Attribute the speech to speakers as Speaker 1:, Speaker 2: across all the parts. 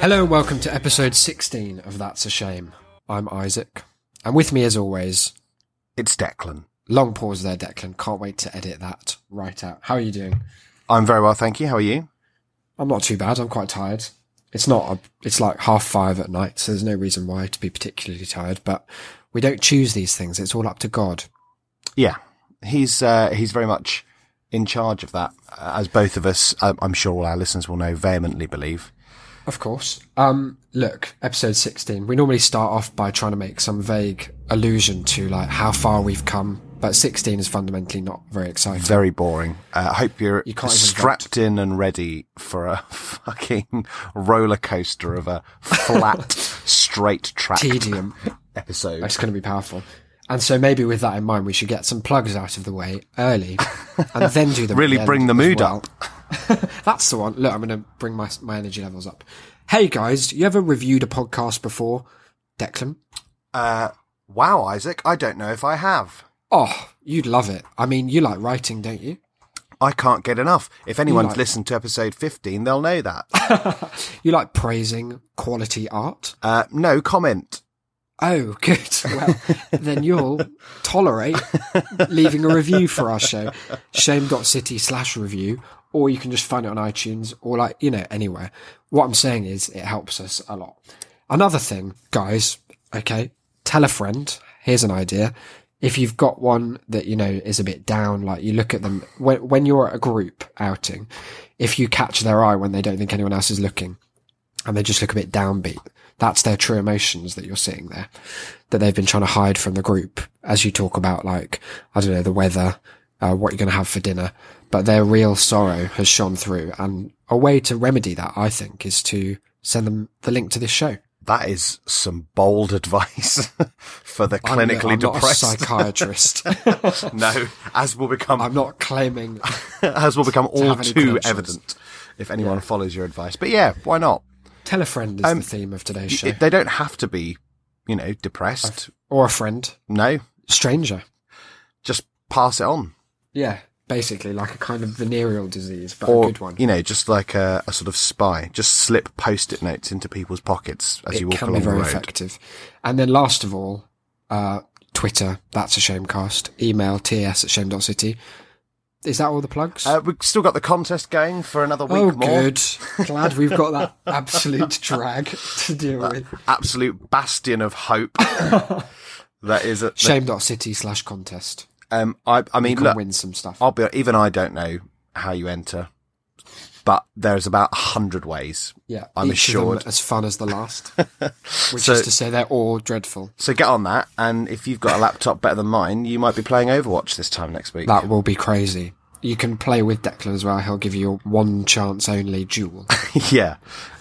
Speaker 1: Hello and welcome to episode 16 of That's a Shame. I'm Isaac. And with me as always,
Speaker 2: It's Declan.
Speaker 1: long pause there, Declan. Can't wait to edit that right out. How are you doing?
Speaker 2: I'm very well, thank you. How are you?
Speaker 1: I'm not too bad. I'm quite tired. It's not, a, it's like half five at night, so there's no reason why to be particularly tired, but we don't choose these things. It's all up to God.
Speaker 2: Yeah, he's uh, he's very much in charge of that, uh, as both of us, uh, I'm sure all our listeners will know, vehemently believe.
Speaker 1: Of course. Um, look, episode 16. We normally start off by trying to make some vague allusion to like how far we've come, but 16 is fundamentally not very exciting.
Speaker 2: Very boring. Uh, I hope you're
Speaker 1: You
Speaker 2: strapped in and ready for a fucking roller coaster of a flat, straight track
Speaker 1: Tedium.
Speaker 2: episode.
Speaker 1: It's going to be powerful. And so maybe with that in mind, we should get some plugs out of the way early and then do them. at
Speaker 2: Really
Speaker 1: end
Speaker 2: bring the mood
Speaker 1: well. That's the one. Look, I'm going to bring my, my energy levels up. Hey guys, you ever reviewed a podcast before? Declan?
Speaker 2: Uh, wow, Isaac, I don't know if I have.
Speaker 1: Oh, you'd love it. I mean, you like writing, don't you?
Speaker 2: I can't get enough. If anyone's
Speaker 1: like-
Speaker 2: listened to episode 15, they'll know that.
Speaker 1: You like praising quality art?
Speaker 2: Uh, no comment.
Speaker 1: Oh, good. Well, then you'll tolerate leaving a review for our show. Shame.city slash review, or you can just find it on iTunes or like, you know, anywhere. What I'm saying is it helps us a lot. Another thing, guys, okay, tell a friend. Here's an idea. If you've got one that, you know, is a bit down, like you look at them when, when you're at a group outing, if you catch their eye when they don't think anyone else is looking, and they just look a bit downbeat. That's their true emotions that you're seeing there, that they've been trying to hide from the group as you talk about like, I don't know, the weather, uh, what you're going to have for dinner, but their real sorrow has shone through. And a way to remedy that, I think, is to send them the link to this show.
Speaker 2: That is some bold advice for the
Speaker 1: I'm-
Speaker 2: clinically
Speaker 1: I'm, a
Speaker 2: depressed.
Speaker 1: psychiatrist.
Speaker 2: no, as will become
Speaker 1: I'm not claiming.
Speaker 2: as will become all too evident if anyone follows your advice. But yeah, why not?
Speaker 1: Tell a friend is
Speaker 2: Um,
Speaker 1: the theme of today's show.
Speaker 2: It- they don't have to be, you know, depressed.
Speaker 1: or a friend.
Speaker 2: No,
Speaker 1: Stranger.
Speaker 2: just pass it on,
Speaker 1: Yeah. Basically, like a kind of venereal disease, but
Speaker 2: or
Speaker 1: a good one.
Speaker 2: you know, just like a, a sort of spy. Just slip post-it notes into people's pockets as you
Speaker 1: it
Speaker 2: walk
Speaker 1: can be
Speaker 2: along
Speaker 1: very effective. And then last of all, uh, Twitter, that's a shamecast. Email ts at shame.city. Is that all the plugs?
Speaker 2: Uh, we've still got the contest going for another week
Speaker 1: oh,
Speaker 2: more.
Speaker 1: good. Glad we've got that absolute drag to deal with.
Speaker 2: Absolute bastion of hope. that is a,
Speaker 1: Shame.city slash contest.
Speaker 2: Um, I, I mean,
Speaker 1: You can
Speaker 2: look,
Speaker 1: win some stuff.
Speaker 2: I'll be even I don't know how you enter, but there's about a hundred ways.
Speaker 1: yeah,
Speaker 2: I'm
Speaker 1: each of them
Speaker 2: assured.
Speaker 1: as fun as the last. Which
Speaker 2: So-
Speaker 1: is to say they're all dreadful.
Speaker 2: So get on that, and if you've got a laptop better than mine, you might be playing Overwatch this time next week.
Speaker 1: That will be crazy. You can play with Declan as well. He'll give you a one chance only duel,
Speaker 2: yeah,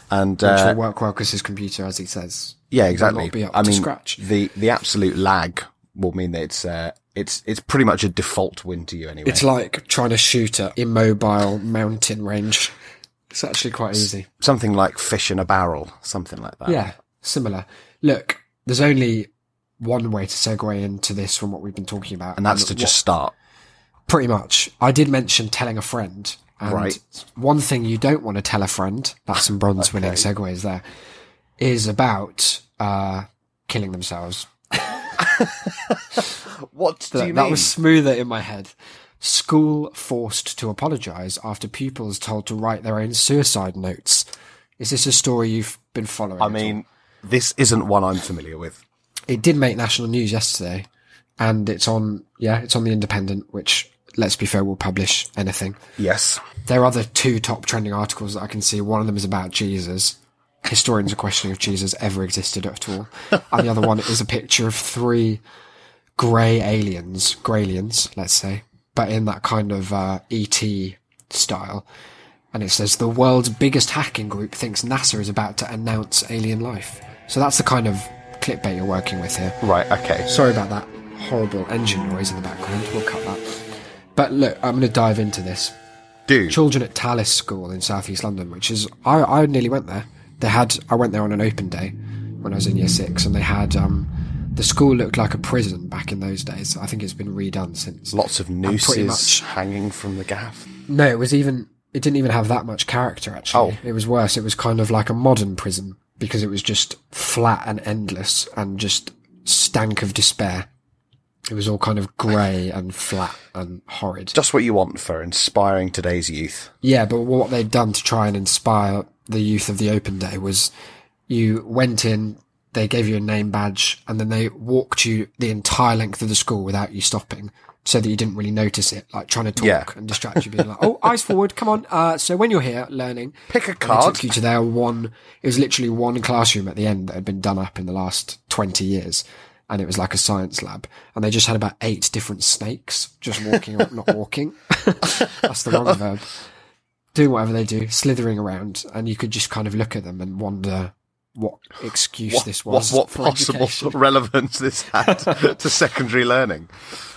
Speaker 2: and
Speaker 1: which
Speaker 2: uh,
Speaker 1: will work well because his computer, as he says,
Speaker 2: yeah,
Speaker 1: will
Speaker 2: exactly.
Speaker 1: not be up
Speaker 2: I
Speaker 1: to
Speaker 2: mean,
Speaker 1: scratch.
Speaker 2: the the absolute lag will mean that it's uh, it's it's pretty much a default win to you anyway.
Speaker 1: It's like trying to shoot at immobile mountain range. It's actually quite easy.
Speaker 2: something like fish in a barrel, something like that.
Speaker 1: Yeah, similar. Look, there's only one way to segue into this from what we've been talking about,
Speaker 2: and that's to just start.
Speaker 1: pretty much. I did mention telling a friend, and
Speaker 2: Right.
Speaker 1: one thing you don't want to tell a friend. That's some bronze winning segues there. Is about uh, killing themselves.
Speaker 2: What do
Speaker 1: That,
Speaker 2: you
Speaker 1: that was smoother in my head. School forced to apologise after pupils told to write their own suicide notes. Is this a story you've been following?
Speaker 2: I mean, this isn't one I'm familiar with.
Speaker 1: it did make national news yesterday, and it's on. Yeah, it's on the Independent, which let's be fair, will publish anything.
Speaker 2: Yes.
Speaker 1: There are the two top trending articles that I can see. One of them is about Jesus. Historians are questioning if Jesus ever existed at all. And the other one is a picture of three grey aliens, greylians, let's say, but in that kind of uh, ET style. And it says the world's biggest hacking group thinks NASA is about to announce alien life. So that's the kind of clickbait you're working with here.
Speaker 2: Right. Okay.
Speaker 1: Sorry about that horrible engine noise in the background. We'll cut that. But look, I'm going to dive into this
Speaker 2: Dude.
Speaker 1: children at Tallis School in Southeast London, which is I, I nearly went there. They had I went there on an open day when I was in year six, and they had um, the school looked like a prison back in those days. I think it's been redone since.
Speaker 2: Lots of nooses
Speaker 1: much-
Speaker 2: hanging from the gaff.
Speaker 1: No, it was even. It didn't even have that much character. Actually,
Speaker 2: Oh.
Speaker 1: it was worse. It was kind of like a modern prison because it was just flat and endless and just stank of despair. It was all kind of grey and flat and horrid.
Speaker 2: Just what you want for inspiring today's youth.
Speaker 1: Yeah, but what they'd done to try and inspire the youth of the open day was you went in, they gave you a name badge, and then they walked you the entire length of the school without you stopping. So that you didn't really notice it, like trying to talk
Speaker 2: Yeah.
Speaker 1: and distract you, being like, "Oh, eyes forward, come on." Uh, so when you're here learning,
Speaker 2: Pick a card.
Speaker 1: took you to their one. It was literally one classroom at the end that had been done up in the last twenty years, and it was like a science lab. And they just had about eight different snakes just walking, not walking. That's the wrong verb. Doing whatever they do, slithering around, and you could just kind of look at them and wonder what excuse
Speaker 2: What,
Speaker 1: this was.
Speaker 2: what
Speaker 1: for
Speaker 2: possible
Speaker 1: education.
Speaker 2: relevance this had to secondary learning?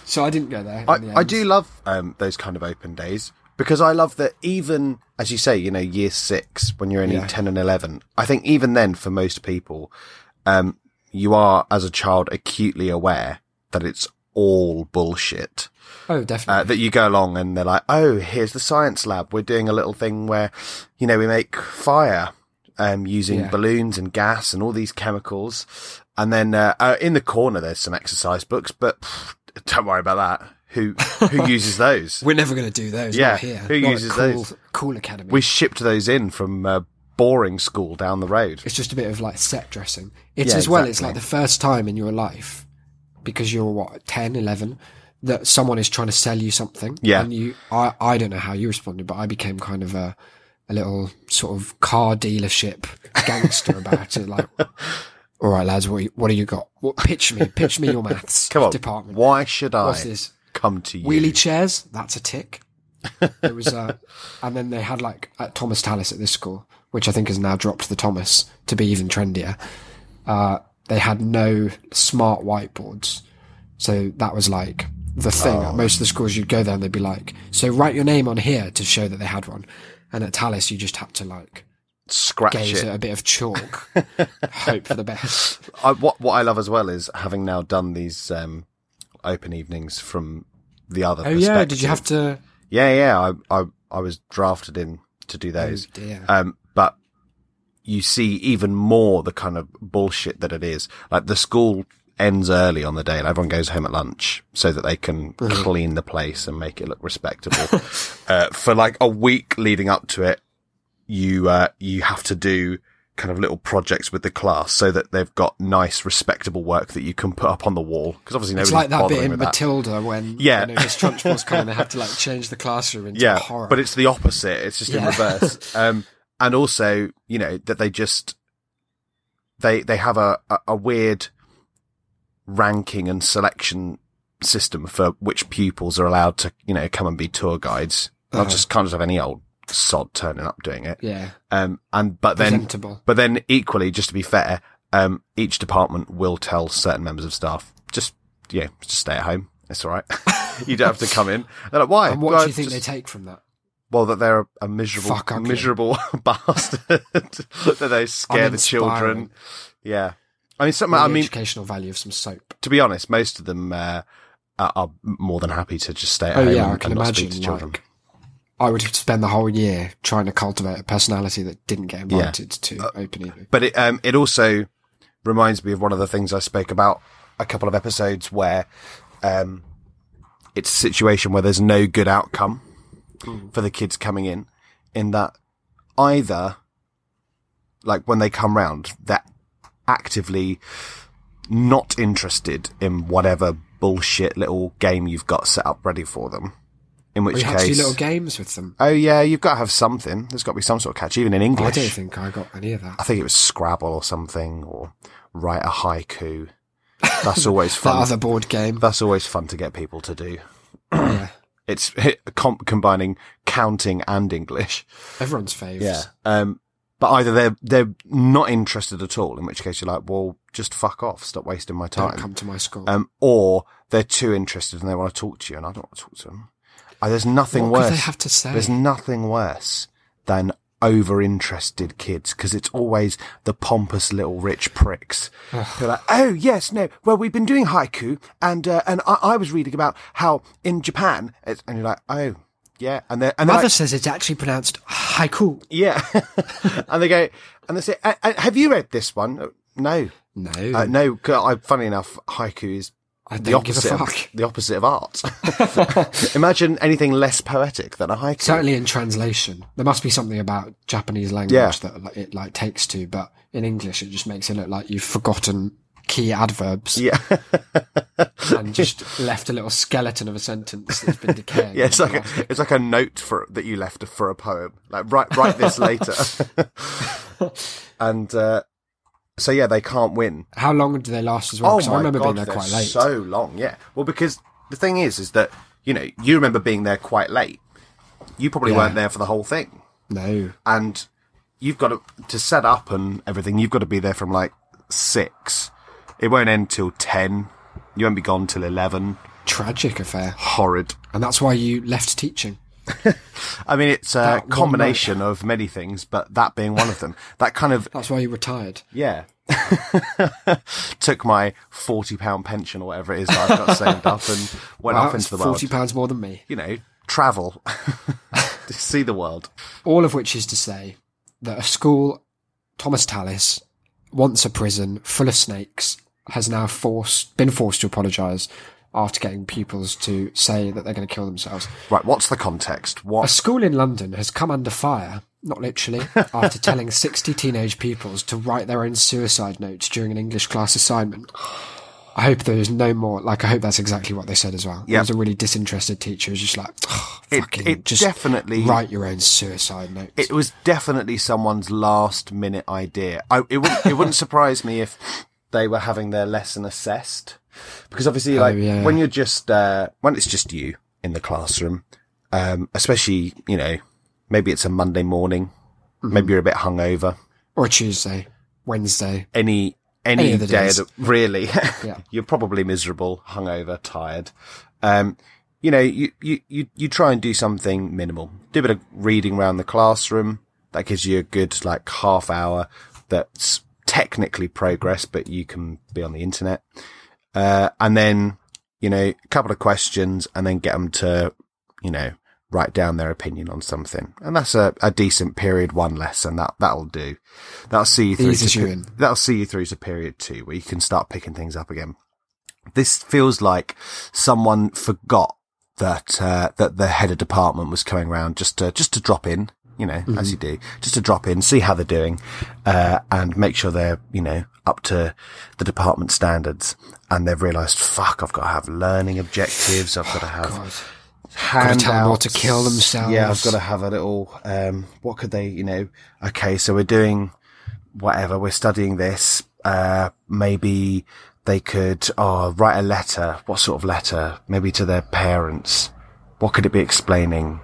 Speaker 1: So I didn't go there.
Speaker 2: I,
Speaker 1: the
Speaker 2: I do love um, those kind of open days because I love that even as you say, you know, year six when you're only
Speaker 1: Yeah.
Speaker 2: ten and eleven. I think even then, for most people, um, you are as a child acutely aware that it's all bullshit.
Speaker 1: Oh, definitely.
Speaker 2: Uh, that you go along and they're like, oh, here's the science lab. We're doing a little thing where, you know, we make fire um, using
Speaker 1: Yeah.
Speaker 2: balloons and gas and all these chemicals. And then uh, uh, in the corner, there's some exercise books, but pff, don't worry about that. Who who uses those?
Speaker 1: We're never going to do those.
Speaker 2: Yeah,
Speaker 1: here.
Speaker 2: who
Speaker 1: Not
Speaker 2: uses
Speaker 1: cool,
Speaker 2: those?
Speaker 1: Cool academy.
Speaker 2: We shipped those in from uh, boring school down the road.
Speaker 1: It's just a bit of like set dressing. It's
Speaker 2: Yeah,
Speaker 1: as well, it's like the first time in your life, because you're what, 10, 11, that someone is trying to sell you something.
Speaker 2: Yeah.
Speaker 1: And you, I, I don't know how you responded, but I became kind of a, a little sort of car dealership gangster about it. Like, all right, lads, what, you- what do you got? What, pitch me, pitch me your maths
Speaker 2: Come on.
Speaker 1: department.
Speaker 2: Why should I
Speaker 1: What's this?
Speaker 2: come to you?
Speaker 1: Wheelie chairs, that's a tick. It was, uh, and then they had like at Thomas Tallis at this school, which I think has now dropped the Thomas to be even trendier. Uh, they had no smart whiteboards. So that was like the thing.
Speaker 2: Oh.
Speaker 1: At most of the schools you'd go there and they'd be like, so write your name on here to show that they had one. And at Tallis you just had to like
Speaker 2: Scratch
Speaker 1: gaze
Speaker 2: it.
Speaker 1: at a bit of chalk, hope for the best.
Speaker 2: I, what what I love as well is having now done these um, open evenings from the other.
Speaker 1: Oh yeah, did you have to?
Speaker 2: Yeah, yeah. I, I I was drafted in to do those.
Speaker 1: Oh, dear.
Speaker 2: Um, but you see even more the kind of bullshit that it is. Like the school ends early on the day and everyone goes home at lunch so that they can
Speaker 1: Mm-hmm.
Speaker 2: clean the place and make it look respectable. uh, for like a week leading up to it, you, uh, you have to do kind of little projects with the class so that they've got nice, respectable work that you can put up on the wall. Cause obviously
Speaker 1: It's
Speaker 2: nobody's
Speaker 1: like that bit in
Speaker 2: with that.
Speaker 1: Matilda when
Speaker 2: Yeah.
Speaker 1: you know, Miss Trunchbull's coming, they have to like change the classroom into
Speaker 2: yeah,
Speaker 1: a horror.
Speaker 2: but it's the opposite. It's just in reverse. Um, and also, you know, that they just they they have a, a, a weird ranking and selection system for which pupils are allowed to, you know, come and be tour guides. Not
Speaker 1: Uh-huh.
Speaker 2: just can't just have any old sod turning up doing it.
Speaker 1: yeah,
Speaker 2: Um, and but then but then equally, just to be fair, um, each department will tell certain members of staff just yeah, just stay at home. It's all right. you don't have to come in. They're like, why?
Speaker 1: And what
Speaker 2: Well,
Speaker 1: do you think
Speaker 2: just-
Speaker 1: they take from that?
Speaker 2: well, that they're a, a miserable,
Speaker 1: Fuck
Speaker 2: miserable bastard. that they scare the children. Yeah. I mean, some, I mean,
Speaker 1: educational value of some soap.
Speaker 2: to be honest, most of them, uh, are, are more than happy to just stay at
Speaker 1: Oh
Speaker 2: home
Speaker 1: yeah,
Speaker 2: and,
Speaker 1: I can
Speaker 2: and not
Speaker 1: imagine.
Speaker 2: speak to children.
Speaker 1: Like, I would spend the whole year trying to cultivate a personality that didn't get invited to
Speaker 2: Uh,
Speaker 1: open evening.
Speaker 2: But it, um, it also reminds me of one of the things I spoke about a couple of episodes where, um, it's a situation where there's no good outcome for the kids coming in, in that either, like when they come round, they're actively not interested in whatever bullshit little game you've got set up ready for them. In which
Speaker 1: you had to do
Speaker 2: case,
Speaker 1: little games with them.
Speaker 2: oh yeah, you've got to have something. There's got to be some sort of catch, even in English.
Speaker 1: I don't think I got any of that.
Speaker 2: I think it was Scrabble or something, or write a haiku. That's always
Speaker 1: That
Speaker 2: fun.
Speaker 1: other board game.
Speaker 2: That's always fun to get people to do.
Speaker 1: yeah,
Speaker 2: It's com- combining counting and English.
Speaker 1: everyone's faves.
Speaker 2: Um, but either they're they're not interested at all, in which case you're like, well, just fuck off, stop wasting my
Speaker 1: Don't
Speaker 2: time.
Speaker 1: come to my school.
Speaker 2: Um, or they're too interested and they want to talk to you, and I don't want to talk to them. Uh, there's nothing
Speaker 1: what
Speaker 2: worse.
Speaker 1: they have to say?
Speaker 2: There's nothing worse than over interested kids because it's always the pompous little rich pricks. They're like, oh yes, no, well we've been doing haiku and, uh, and I, I was reading about how in Japan, it's, and you're like, oh yeah. And they're, and
Speaker 1: Mother
Speaker 2: like,
Speaker 1: says it's actually pronounced haiku.
Speaker 2: yeah. and they go, and they say, "Uh, uh, have you read this one? Uh, No.
Speaker 1: No,
Speaker 2: Uh, no, I, funny enough, haiku is the
Speaker 1: don't give a
Speaker 2: opposite, of, the opposite of art. Imagine anything less poetic than a haiku.
Speaker 1: Certainly in translation, there must be something about Japanese language
Speaker 2: Yeah.
Speaker 1: that it like takes to, but in English it just makes it look like you've forgotten key adverbs
Speaker 2: yeah,
Speaker 1: and just left a little skeleton of a sentence that's been decaying.
Speaker 2: yeah, it's like a, it's like a note for that you left for a poem. Like write write this later. and uh, so yeah, they can't win.
Speaker 1: How long do they last as well?
Speaker 2: Oh my
Speaker 1: I remember
Speaker 2: god,
Speaker 1: being there quite late.
Speaker 2: so long. Yeah, well, because the thing is, is that you know you remember being there quite late. You probably
Speaker 1: Yeah.
Speaker 2: weren't there for the whole thing.
Speaker 1: no,
Speaker 2: and you've got to to set up and everything. You've got to be there from like six. It won't end till ten. You won't be gone till eleven.
Speaker 1: tragic affair,
Speaker 2: Horrid.
Speaker 1: and that's why you left teaching.
Speaker 2: I mean, it's a combination of many things, but that being one of them. That kind of
Speaker 1: That's why you retired.
Speaker 2: yeah. Took my forty pound pension or whatever it is that I've got saved up and went
Speaker 1: Wow,
Speaker 2: off into the world.
Speaker 1: forty pounds more than me.
Speaker 2: You know, travel, to see the world.
Speaker 1: All of which is to say that a school, Thomas Tallis, once a prison full of snakes, has now forced been forced to apologise after getting pupils to say that they're going to kill themselves.
Speaker 2: Right, what's the context?
Speaker 1: A school in London has come under fire, not literally, after telling 60 teenage pupils to write their own suicide notes during an English class assignment. I hope there is no more, like, I hope that's exactly what they said as well. It
Speaker 2: Yep.
Speaker 1: was a really disinterested teacher who's just like, "Oh,
Speaker 2: It-
Speaker 1: fucking,
Speaker 2: it
Speaker 1: just
Speaker 2: definitely-
Speaker 1: write your own suicide notes.
Speaker 2: it was definitely someone's last minute idea. I, it wouldn't it wouldn't surprise me if they were having their lesson assessed because obviously, like
Speaker 1: yeah.
Speaker 2: when you're just uh, when it's just you in the classroom, um, especially you know maybe it's a Monday morning, maybe you're a bit hungover.
Speaker 1: or Tuesday, Wednesday.
Speaker 2: Any any,
Speaker 1: Any
Speaker 2: day
Speaker 1: days.
Speaker 2: really,
Speaker 1: Yeah.
Speaker 2: you're probably miserable, hungover, tired. Um, you know, you, you, you, you try and do something minimal. Do a bit of reading around the classroom. That gives you a good, like, half hour that's technically progress, but you can be on the internet. Uh, and then, you know, a couple of questions and then get them to, you know, write down their opinion on something. And that's a, a decent period one lesson. That, that'll do. That'll see you through to, that'll see you through to period two where you can start picking things up again. This feels like someone forgot that, uh, that the head of department was coming around just to, just to drop in, you know, as you do, just to drop in, see how they're doing, uh, and make sure they're, you know, up to the department standards. And they've realized, fuck, I've got to have learning objectives. I've got to have
Speaker 1: God.
Speaker 2: handouts.
Speaker 1: tell them all to kill themselves.
Speaker 2: Yeah, I've got to have a little. Um, what could they? You know, okay, so we're doing whatever. We're studying this. Uh, maybe they could oh, write a letter. What sort of letter? Maybe to their parents. What could it be explaining?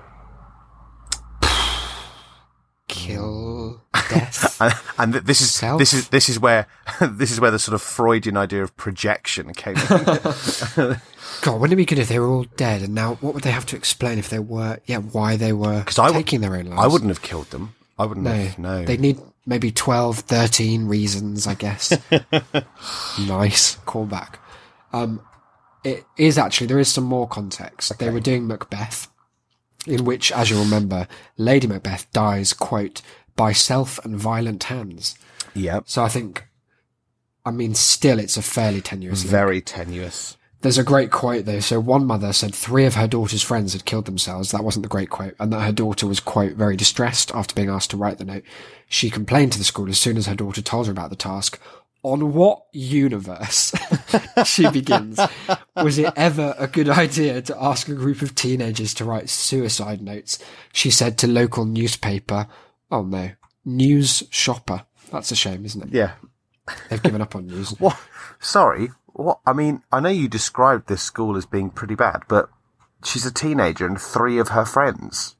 Speaker 1: Kill death.
Speaker 2: And, and this is
Speaker 1: Self?
Speaker 2: this is this is where this is where the sort of Freudian idea of projection came.
Speaker 1: God, wouldn't it be good if they were all dead? And now, what would they have to explain if they were? Yeah, why they were
Speaker 2: I w-
Speaker 1: taking their own lives?
Speaker 2: I wouldn't have killed them. I wouldn't
Speaker 1: No,
Speaker 2: have. No.
Speaker 1: They need maybe 12, 13 reasons, I guess. nice callback. Um, it is actually there is some more context. They were doing Macbeth, in which, as you remember, Lady Macbeth dies quote by self and violent hands.
Speaker 2: yeah.
Speaker 1: So I think, I mean, still it's a fairly tenuous. link.
Speaker 2: Very tenuous.
Speaker 1: There's a great quote though. So one mother said three of her daughter's friends had killed themselves. That wasn't the great quote. And that her daughter was, quote, very distressed after being asked to write the note. She complained to the school as soon as her daughter told her about the task. On what universe, she begins, was it ever a good idea to ask a group of teenagers to write suicide notes? She said to local newspaper, oh no, news shopper. That's a shame, isn't it?
Speaker 2: Yeah.
Speaker 1: They've given up on news.
Speaker 2: What? Sorry. What? I mean, I know you described this school as being pretty bad, but she's a teenager and three of her friends.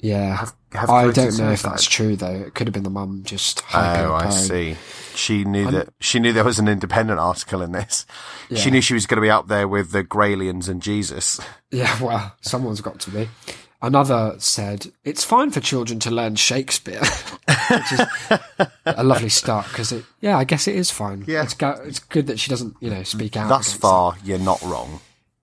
Speaker 1: Yeah.
Speaker 2: have
Speaker 1: I don't know if that's true though. It could have been the mum just
Speaker 2: Oh, I see. She knew that she knew there was an independent article in this. She knew she was going to be up there with the Graylians and Jesus.
Speaker 1: Yeah, well, someone's got to be. Another said, it's fine for children to learn Shakespeare, which is a lovely start because it, yeah, I guess it is fine.
Speaker 2: Yeah.
Speaker 1: It's, go- it's good that she doesn't, you know, speak out.
Speaker 2: Thus far, you're not wrong.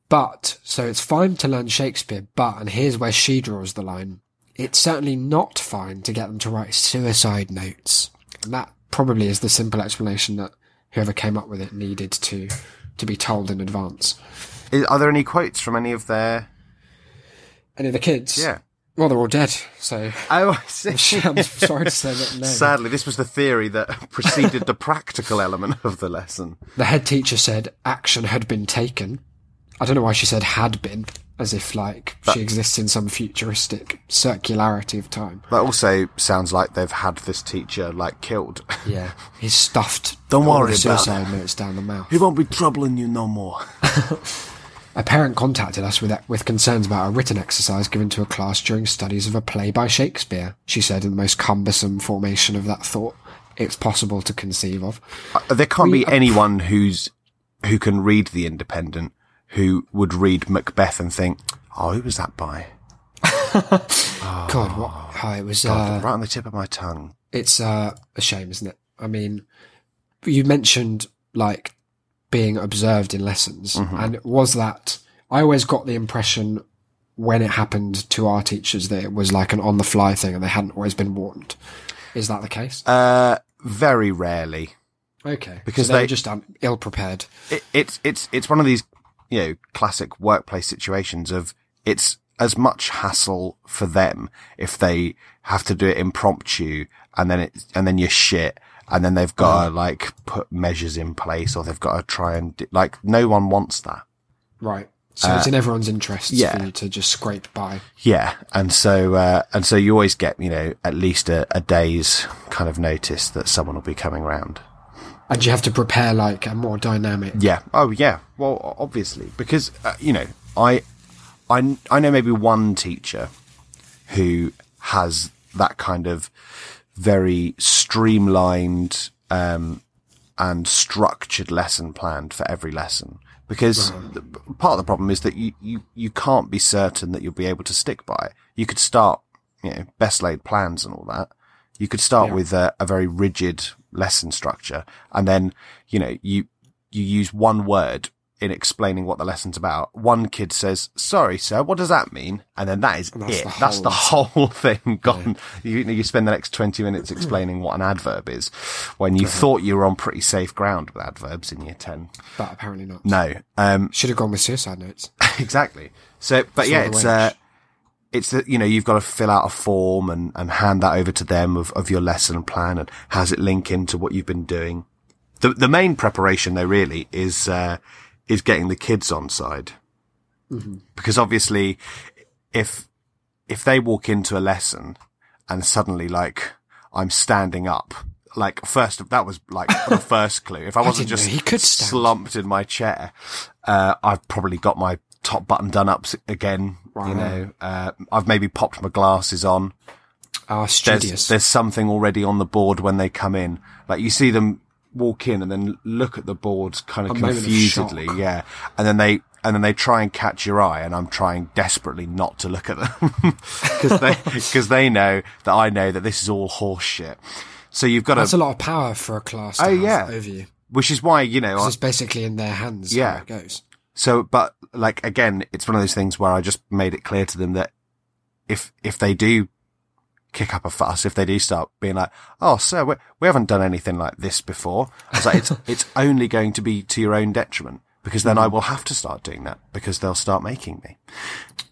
Speaker 1: But, so it's fine to learn Shakespeare, but, and here's where she draws the line, it's certainly not fine to get them to write suicide notes. And that probably is the simple explanation that whoever came up with it needed to, to be told in advance.
Speaker 2: Is, are there any quotes from any of their?
Speaker 1: Any of the kids?
Speaker 2: Yeah.
Speaker 1: Well, they're all dead, so
Speaker 2: Oh, I see.
Speaker 1: I'm sorry to say that no.
Speaker 2: Sadly, this was the theory that preceded the practical element of the lesson.
Speaker 1: The head teacher said action had been taken. I don't know why she said had been, as if like she exists in some futuristic circularity of time.
Speaker 2: That also sounds like they've had this teacher like killed.
Speaker 1: Yeah, he's stuffed.
Speaker 2: Don't worry about
Speaker 1: suicide notes down the mouth.
Speaker 2: He won't be troubling you no more.
Speaker 1: A parent contacted us with with concerns about a written exercise given to a class during studies of a play by Shakespeare. She said in the most cumbersome formation of that thought it's possible to conceive of.
Speaker 2: Uh, There can't
Speaker 1: We-
Speaker 2: be anyone who's who can read The Independent who would read Macbeth and think, "Oh, who was that by?"
Speaker 1: God, what? Oh, it was. Uh,
Speaker 2: right on the tip of my tongue.
Speaker 1: it's uh, a shame, isn't it? I mean, you mentioned like being observed in lessons, and was that? I always got the impression when it happened to our teachers that it was like an on-the-fly thing, and they hadn't always been warned. Is that the case?
Speaker 2: Uh, very rarely.
Speaker 1: okay,
Speaker 2: because
Speaker 1: so they
Speaker 2: they-
Speaker 1: were just um, ill-prepared.
Speaker 2: it, it's it's it's one of these you know classic workplace situations of it's as much hassle for them if they have to do it impromptu and then it and then you're shit and then they've got to like put measures in place or they've got to try and di- like no one wants that
Speaker 1: Right. So it's in everyone's interests
Speaker 2: Uh, yeah.
Speaker 1: for you to just scrape by.
Speaker 2: yeah and so uh and so you always get you know at least a, a day's kind of notice that someone will be coming round
Speaker 1: And you have to prepare like a more dynamic.
Speaker 2: Yeah. Oh, yeah. Well, obviously, because uh, you know, I, I, I know maybe one teacher who has that kind of very streamlined um, and structured lesson planned for every lesson. Because the, part of the problem is that you, you, you can't be certain that you'll be able to stick by it. You could start, you know, best laid plans and all that. You could start with a, a very rigid lesson structure and then, you know, you, you use one word in explaining what the lesson's about. One kid says, sorry, sir, what does that mean? And then that is
Speaker 1: that's
Speaker 2: it.
Speaker 1: the
Speaker 2: That's the
Speaker 1: whole
Speaker 2: whole thing gone. You, you spend the next 20 minutes explaining what an adverb is when you thought you were on pretty safe ground with adverbs in year 10.
Speaker 1: But apparently not.
Speaker 2: No. Um,
Speaker 1: Should have gone with suicide notes.
Speaker 2: exactly. So, but yeah, it's, uh, it's that, you know, you've got to fill out a form and, and hand that over to them of, of your lesson plan and how does it link into what you've been doing. The, the main preparation though really is, uh, is getting the kids on side. Because obviously if, if they walk into a lesson and suddenly like I'm standing up, like first, that was like the first clue. If I wasn't
Speaker 1: didn't
Speaker 2: just
Speaker 1: he could stand.
Speaker 2: slumped in my chair, uh, I've probably got my top button done up s- You know, uh, I've maybe popped my glasses on.
Speaker 1: Ah,
Speaker 2: There's,
Speaker 1: studious.
Speaker 2: there's something already on the board when they come in. Like you see them walk in and then look at the boards kind of
Speaker 1: A moment of
Speaker 2: confusedly. yeah. And then they, and then they try and catch your eye and I'm trying desperately not to look at them because they, because they know that I know that this is all horse shit. So you've got
Speaker 1: That's
Speaker 2: to,
Speaker 1: a lot of power for a class
Speaker 2: Oh, yeah.
Speaker 1: over you.
Speaker 2: which is why, you know, I-
Speaker 1: It's basically in their hands
Speaker 2: Yeah.
Speaker 1: it goes.
Speaker 2: So, but like again, it's one of those things where I just made it clear to them that if if they do kick up a fuss, if they do start being like, "Oh, sir, we, we haven't done anything like this before," I was like, "It's it's only going to be to your own detriment because then I will have to start doing that because they'll start making me."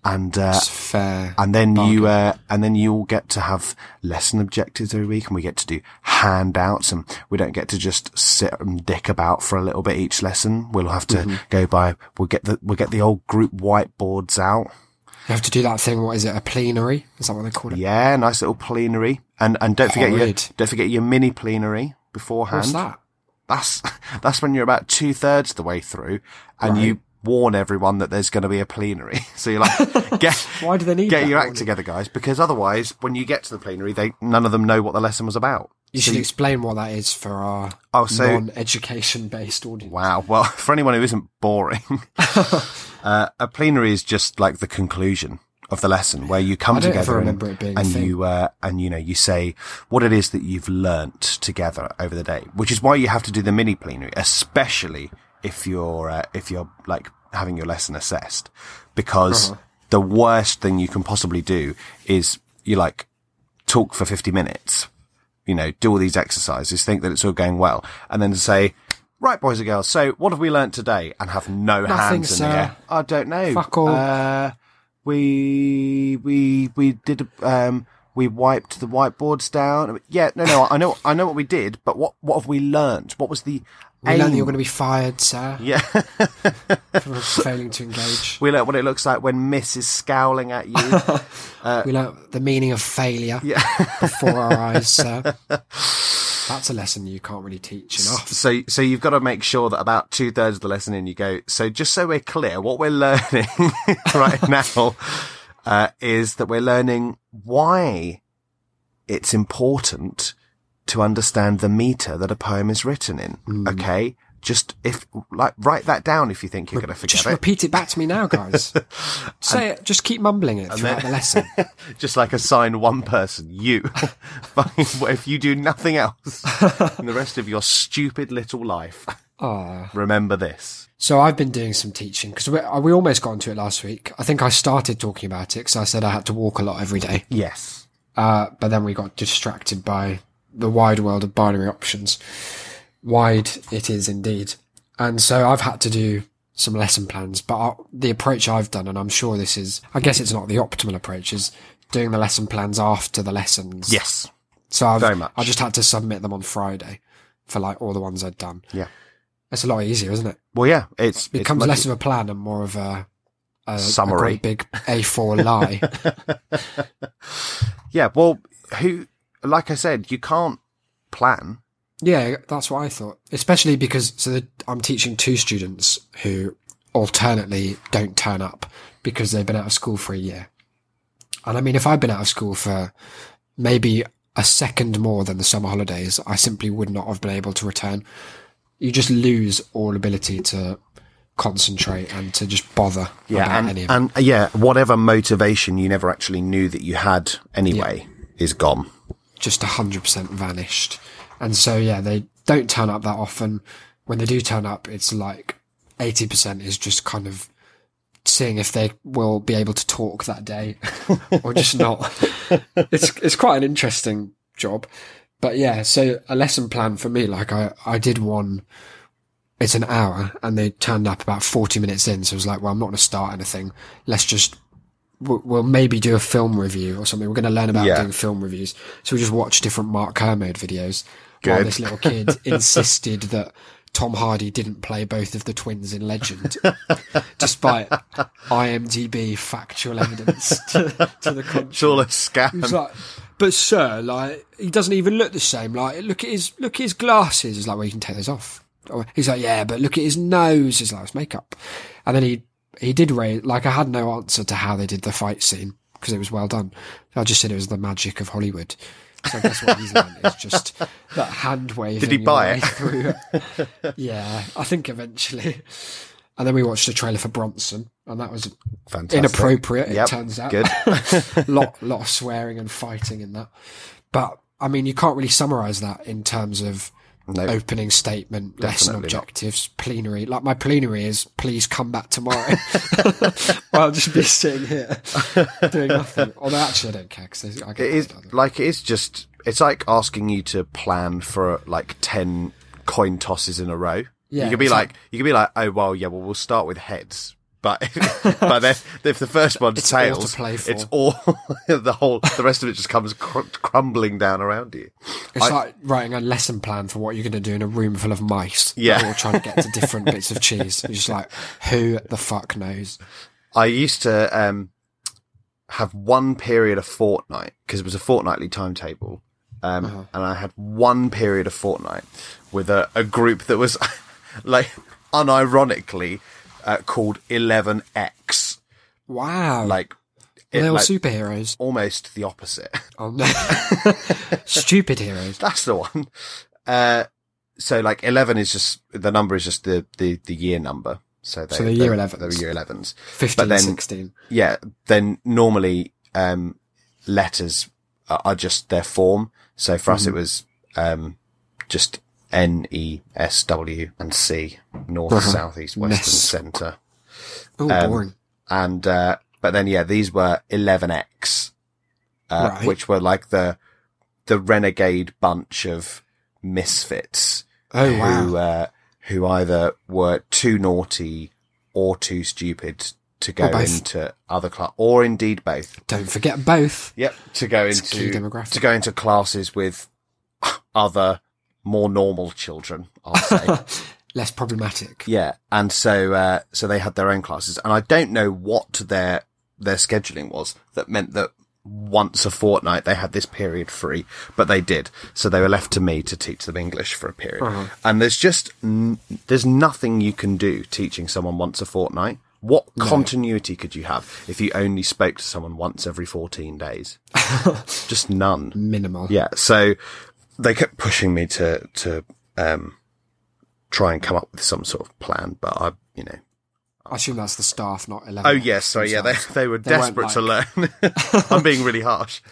Speaker 2: And uh,
Speaker 1: fair.
Speaker 2: and then you uh, and then you all get to have lesson objectives every week, and we get to do handouts, and we don't get to just sit and dick about for a little bit each lesson. We'll have to go by. We'll get the we'll get the old group whiteboards out.
Speaker 1: You have to do that thing. What is it? A plenary? Is that what they call it?
Speaker 2: Yeah, nice little plenary, and and don't forget your don't forget your mini plenary beforehand.
Speaker 1: What's that?
Speaker 2: That's that's when you're about two thirds the way through, and you warn everyone that there's going to be a plenary. So you're like, get
Speaker 1: Why do they need
Speaker 2: get your act
Speaker 1: warning?
Speaker 2: together, guys, because otherwise, when you get to the plenary, they none of them know what the lesson was about.
Speaker 1: You should explain what that is for our
Speaker 2: Oh, so-
Speaker 1: non-education based audience.
Speaker 2: Wow. Well, for anyone who isn't boring, uh, a plenary is just like the conclusion of the lesson where you come together and, and you uh, and you know you say what it is that you've learnt together over the day, which is why you have to do the mini plenary, especially if you're uh, if you're like having your lesson assessed, because
Speaker 1: Uh-huh.
Speaker 2: the worst thing you can possibly do is you like talk for 50 minutes, you know, do all these exercises, think that it's all going well, and then say, right, boys and girls, so what have we learnt today? And have no
Speaker 1: Nothing,
Speaker 2: hands in
Speaker 1: sir.
Speaker 2: the air. I don't know.
Speaker 1: Fuck all.
Speaker 2: Uh, we, we, we did, um, we wiped the whiteboards down. Yeah, no, no, I know, I know what we did, but what, what have we learnt? What was the
Speaker 1: We
Speaker 2: aim?
Speaker 1: learned that you're going to be fired, sir,
Speaker 2: yeah.
Speaker 1: for failing to engage.
Speaker 2: we learnt what it looks like when Miss is scowling at you.
Speaker 1: we learned the meaning of failure before our eyes, sir. That's a lesson you can't really teach enough.
Speaker 2: So, so you've got to make sure that about two thirds of the lesson in, you go. So, just so we're clear, what we're learning right now uh, is that we're learning why it's important to understand the meter that a poem is written in. Okay, just if like write that down if you think you're going to forget
Speaker 1: Just
Speaker 2: it.
Speaker 1: Just repeat it back to me now, guys. Say it. Just keep mumbling it throughout the lesson.
Speaker 2: just like assign one person, you. If you do nothing else in the rest of your stupid little life,
Speaker 1: Ah.
Speaker 2: remember this.
Speaker 1: So I've been doing some teaching because we, uh, we almost got into it last week. I think I started talking about it because I said I had to walk a lot every day.
Speaker 2: Yes.
Speaker 1: Uh, but then we got distracted by the wide world of binary options. Wide it is indeed. And so I've had to do some lesson plans, but I, the approach I've done, and I'm sure this is, I guess it's not the optimal approach, is doing the lesson plans after the lessons.
Speaker 2: Yes.
Speaker 1: So I've,
Speaker 2: very much.
Speaker 1: I just had to submit them on Friday for like all the ones I'd done.
Speaker 2: Yeah.
Speaker 1: It's a lot easier, isn't it?
Speaker 2: Well, yeah, it's
Speaker 1: It becomes
Speaker 2: it's
Speaker 1: less of a plan and more of a, a
Speaker 2: Summary.
Speaker 1: a big A4 lie.
Speaker 2: yeah. Well, who, like I said, you can't plan.
Speaker 1: Yeah, that's what I thought. Especially because so the, I'm teaching two students who alternately don't turn up because they've been out of school for a year. And I mean, if I'd been out of school for maybe a second more than the summer holidays, I simply would not have been able to return. You just lose all ability to concentrate and to just bother about
Speaker 2: and
Speaker 1: any of it.
Speaker 2: and yeah, whatever motivation you never actually knew that you had anyway is gone.
Speaker 1: just 100% vanished. And so, yeah, they don't turn up that often. When they do turn up, it's like 80% is just kind of seeing if they will be able to talk that day or just not. it's, it's quite an interesting job. But yeah, so a lesson plan for me, like I, I did one, it's an hour and they turned up about 40 minutes in. So I was like, well, I'm not going to start anything. Let's just we'll maybe do a film review or something. We're going to learn about
Speaker 2: Yeah.
Speaker 1: doing film reviews. So we just watch different Mark Kermode videos
Speaker 2: Good.
Speaker 1: this little kid insisted that Tom Hardy didn't play both of the twins in Legend, despite IMDb factual evidence to, to the contrary.
Speaker 2: It's all a scam.
Speaker 1: like, but sir, like he doesn't even look the same. Like look at his look at his glasses. He's like, well, you can take those off. He's like, yeah, but look at his nose. He's like, it's makeup. And then he he did raise like I had no answer to how they did the fight scene because it was well done. I just said it was the magic of Hollywood. So I guess what he's learned is just that hand waving.
Speaker 2: Did he buy it?
Speaker 1: Yeah, I think eventually. And then we watched the trailer for Bronson, and that was
Speaker 2: Fantastic.
Speaker 1: inappropriate. It
Speaker 2: Yep,
Speaker 1: turns out.
Speaker 2: Good.
Speaker 1: lot lot of swearing and fighting in that. But I mean, you can't really summarize that in terms of
Speaker 2: No.
Speaker 1: opening statement, lesson
Speaker 2: Definitely not.
Speaker 1: objectives, plenary. Like my plenary is, please come back tomorrow. I'll just be sitting here doing nothing. Although actually, I don't care because
Speaker 2: It is like it is just. It's like asking you to plan for like ten coin tosses in a row.
Speaker 1: Yeah,
Speaker 2: you could be like,
Speaker 1: like-
Speaker 2: you could be like, oh well, yeah, well we'll start with heads. But but then if the first one
Speaker 1: It's all to
Speaker 2: tails,
Speaker 1: for.
Speaker 2: it's all the whole. The rest of it just comes cr- crumbling down around you.
Speaker 1: It's like writing a lesson plan for what you're going to do in a room full of mice.
Speaker 2: Yeah.
Speaker 1: All trying to get to different bits of cheese. You're just like, who the fuck knows?
Speaker 2: I used to um, have one period of fortnight because it was a fortnightly timetable, um,
Speaker 1: Uh-huh.
Speaker 2: and I had one period of fortnight with a, a group that was like unironically uh, called Eleven X,
Speaker 1: Wow.
Speaker 2: like it-
Speaker 1: they all
Speaker 2: like,
Speaker 1: superheroes?
Speaker 2: almost the opposite.
Speaker 1: Oh no. Stupid heroes.
Speaker 2: That's the one. Uh, so like eleven is just the number is just the the, the year number. So, they,
Speaker 1: So they're year
Speaker 2: they-
Speaker 1: 11s.
Speaker 2: They were year 11s.
Speaker 1: 15,
Speaker 2: But then-
Speaker 1: 16.
Speaker 2: Yeah. Then normally, um, letters are, are just their form. So for
Speaker 1: Mm-hmm.
Speaker 2: us, it was, um, just N, E, S, W and C. North,
Speaker 1: Uh-huh.
Speaker 2: south, east, west and centre.
Speaker 1: Oh,
Speaker 2: Um,
Speaker 1: boring.
Speaker 2: And, uh, but then, yeah, these were 11X, uh,
Speaker 1: Right.
Speaker 2: which were like the, the renegade bunch of misfits
Speaker 1: Oh,
Speaker 2: who,
Speaker 1: wow.
Speaker 2: uh, who either were too naughty or too stupid to go into other class, or indeed both.
Speaker 1: Don't forget both.
Speaker 2: Yep, to go
Speaker 1: It's
Speaker 2: into to go into classes with other more normal children. I'll say.
Speaker 1: Less problematic.
Speaker 2: Yeah, and so uh, so they had their own classes, and I don't know what their their scheduling was that meant that once a fortnight they had this period free, but they did. So they were left to me to teach them English for a period,
Speaker 1: Uh-huh.
Speaker 2: and there's just n- there's nothing you can do teaching someone once a fortnight. What continuity could you have if you only spoke to someone once every 14 days? just none.
Speaker 1: Minimal.
Speaker 2: Yeah. So they kept pushing me to, to, um, try and come up with some sort of plan, but I, you know.
Speaker 1: I assume that's the staff, not 11.
Speaker 2: Oh yes. Sorry. Yeah. They, they were
Speaker 1: They
Speaker 2: desperate to learn. I'm being really harsh.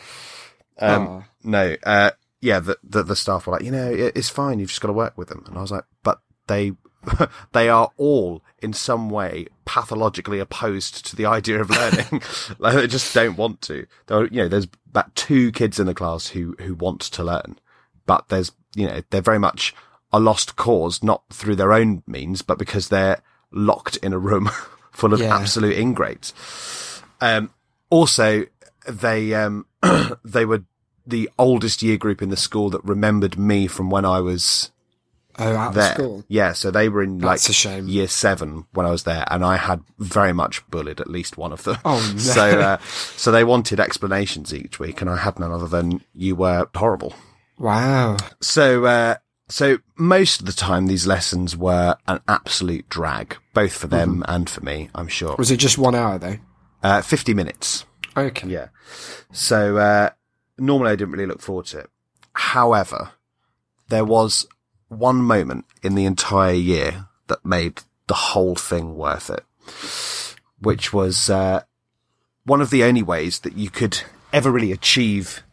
Speaker 2: Um,
Speaker 1: Oh.
Speaker 2: no, uh, yeah, the, the, the staff were like, you know, it, it's fine. You've just got to work with them. And I was like, but they, they are all in some way pathologically opposed to the idea of learning. like they just don't want to. There are, you know, there's about two kids in the class who, who want to learn, but there's, you know, they're very much a lost cause, not through their own means, but because they're locked in a room full of
Speaker 1: Yeah.
Speaker 2: absolute ingrates. Um, also, they um, they were the oldest year group in the school that remembered me from when I was
Speaker 1: Oh, out
Speaker 2: there.
Speaker 1: of school.
Speaker 2: Yeah, so they were in
Speaker 1: That's
Speaker 2: like year seven when I was there, and I had very much bullied at least one of them.
Speaker 1: Oh, no.
Speaker 2: So, uh, so they wanted explanations each week, and I had none other than you were horrible.
Speaker 1: Wow.
Speaker 2: So, uh, so most of the time these lessons were an absolute drag, both for them
Speaker 1: Mm-hmm.
Speaker 2: and for me, I'm sure.
Speaker 1: Was it just one hour though?
Speaker 2: Uh, 50 minutes.
Speaker 1: Okay.
Speaker 2: Yeah. So, uh, normally I didn't really look forward to it. However, there was one moment in the entire year that made the whole thing worth it, which was, uh, one of the only ways that you could ever really achieve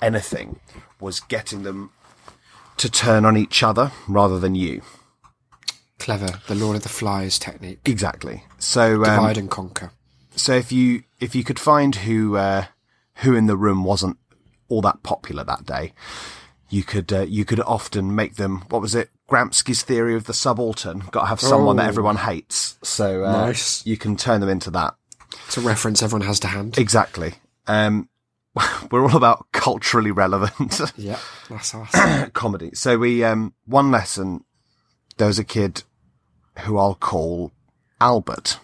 Speaker 2: anything was getting them to turn on each other rather than you.
Speaker 1: Clever. The Lord of the Flies technique.
Speaker 2: Exactly. So, um,
Speaker 1: Divide and conquer.
Speaker 2: So if you if you could find who uh, who in the room wasn't all that popular that day, you could uh, you could often make them. What was it? Gramsci's theory of the subaltern. Got to have someone that
Speaker 1: Oh.
Speaker 2: everyone hates. So uh,
Speaker 1: Nice.
Speaker 2: you can turn them into that.
Speaker 1: It's a reference everyone has to hand.
Speaker 2: Exactly. Um, we're all about culturally relevant
Speaker 1: yeah, that's us.
Speaker 2: comedy. So we um, one lesson. There was a kid who I'll call Albert.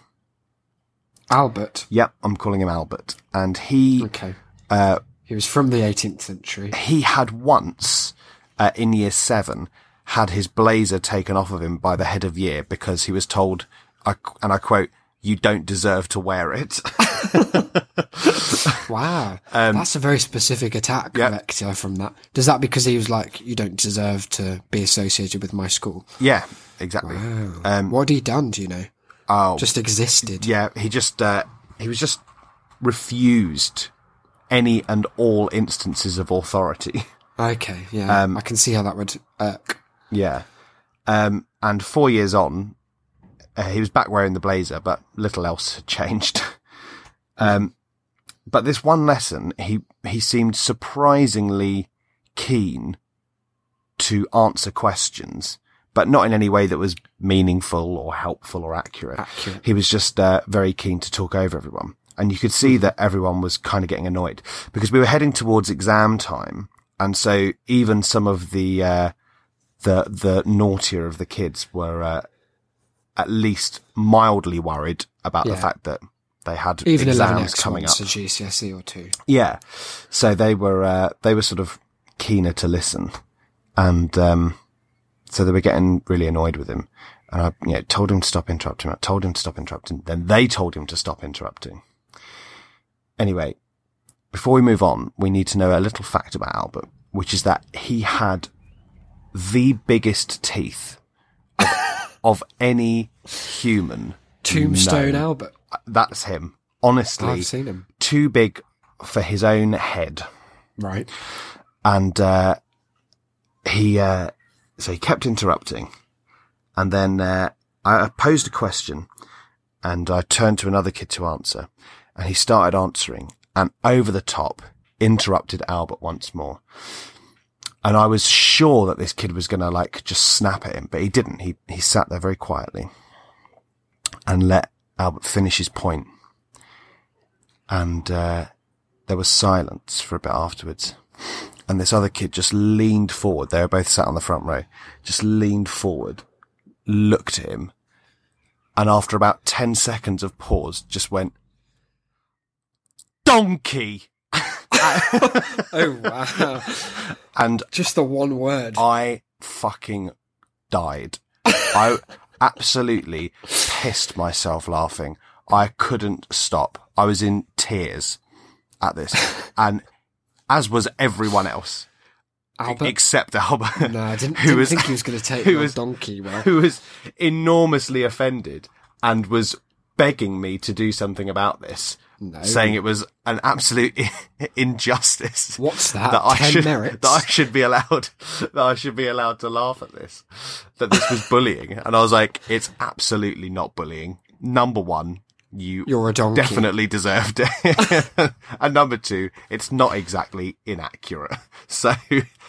Speaker 1: Albert.
Speaker 2: Yep, I'm calling him Albert, and he
Speaker 1: Okay.
Speaker 2: uh,
Speaker 1: He was from the 18th century.
Speaker 2: he had once uh, in year seven had his blazer taken off of him by the head of year because he was told, I, and I quote, "You don't deserve to wear it."
Speaker 1: Wow. that's a very specific attack
Speaker 2: Um, yeah.
Speaker 1: vector from that. Does that because he was like, you don't deserve to be associated with my school?
Speaker 2: yeah, exactly. Um,
Speaker 1: what had he done, do you know?
Speaker 2: oh,
Speaker 1: Just existed.
Speaker 2: yeah, he just uh, he was just refused any and all instances of authority.
Speaker 1: Okay, yeah.
Speaker 2: Um,
Speaker 1: I can see how that would irk.
Speaker 2: Yeah. Um, and four years on, uh, he was back wearing the blazer, but little else had changed. um, but this one lesson, he, he seemed surprisingly keen to answer questions, but not in any way that was meaningful or helpful or accurate.
Speaker 1: Accurate.
Speaker 2: He was just, uh, very keen to talk over everyone. And you could see that everyone was kind of getting annoyed because we were heading towards exam time. And so even some of the, uh, the the naughtier of the kids were uh, at least mildly worried about the fact that they had
Speaker 1: Even
Speaker 2: exams coming up.
Speaker 1: a GCSE or two.
Speaker 2: Yeah, so they were uh, they were sort of keener to listen, and um, so they were getting really annoyed with him. And I, you know, told him to stop interrupting. I told him to stop interrupting. Then they told him to stop interrupting. Anyway, before we move on, we need to know a little fact about Albert, which is that he had the biggest teeth of, of any human
Speaker 1: Tombstone
Speaker 2: No.
Speaker 1: Albert.
Speaker 2: That's him. Honestly,
Speaker 1: I've seen him.
Speaker 2: too big for his own head.
Speaker 1: Right.
Speaker 2: and uh, he uh, so he kept interrupting, and then uh, I posed a question, and I turned to another kid to answer, and he started answering, and over the top interrupted Albert once more, and I was sure that this kid was going to like just snap at him, but he didn't. He he sat there very quietly, and let Albert finish his point, and uh, there was silence for a bit afterwards and this other kid just leaned forward. They were both sat on the front row, just leaned forward, looked at him, and after about 10 seconds of pause, just went, Donkey!
Speaker 1: Oh wow!
Speaker 2: And
Speaker 1: Just the one word.
Speaker 2: I fucking died. I absolutely pissed myself laughing. I couldn't stop. I was in tears at this. And as was everyone else.
Speaker 1: Albert.
Speaker 2: Except Albert.
Speaker 1: no, I didn't,
Speaker 2: who
Speaker 1: didn't
Speaker 2: was-
Speaker 1: think he was going to take
Speaker 2: who was-
Speaker 1: donkey. Well,
Speaker 2: who was enormously offended and was begging me to do something about this,
Speaker 1: No.
Speaker 2: saying it was an absolute injustice.
Speaker 1: What's that?
Speaker 2: That I
Speaker 1: Ten
Speaker 2: should
Speaker 1: merits?
Speaker 2: that I should be allowed that I should be allowed to laugh at this. That this was bullying, and I was like, it's absolutely not bullying. Number one, you
Speaker 1: You're a donkey.
Speaker 2: definitely deserved it, and number two, it's not exactly inaccurate. So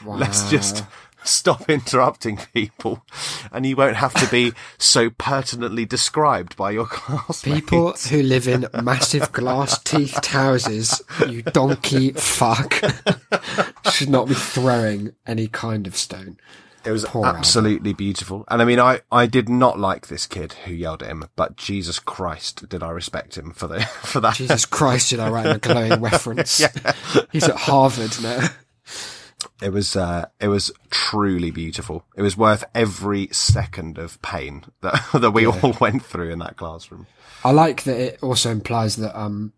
Speaker 2: let's just
Speaker 1: Wow.
Speaker 2: Stop interrupting people and you won't have to be so pertinently described by your classmates.
Speaker 1: People who live in massive glass teethed houses, you donkey fuck, should not be throwing any kind of stone.
Speaker 2: it was
Speaker 1: Poor Albert.
Speaker 2: absolutely beautiful. And I mean, I, I did not like this kid who yelled at him, but Jesus Christ, did I respect him for the, for that.
Speaker 1: Jesus Christ, did I write him a glowing reference? Yeah. He's at Harvard now.
Speaker 2: It was, uh, it was truly beautiful. It was worth every second of pain that, that we all went through in that classroom.
Speaker 1: I like that it also implies that um,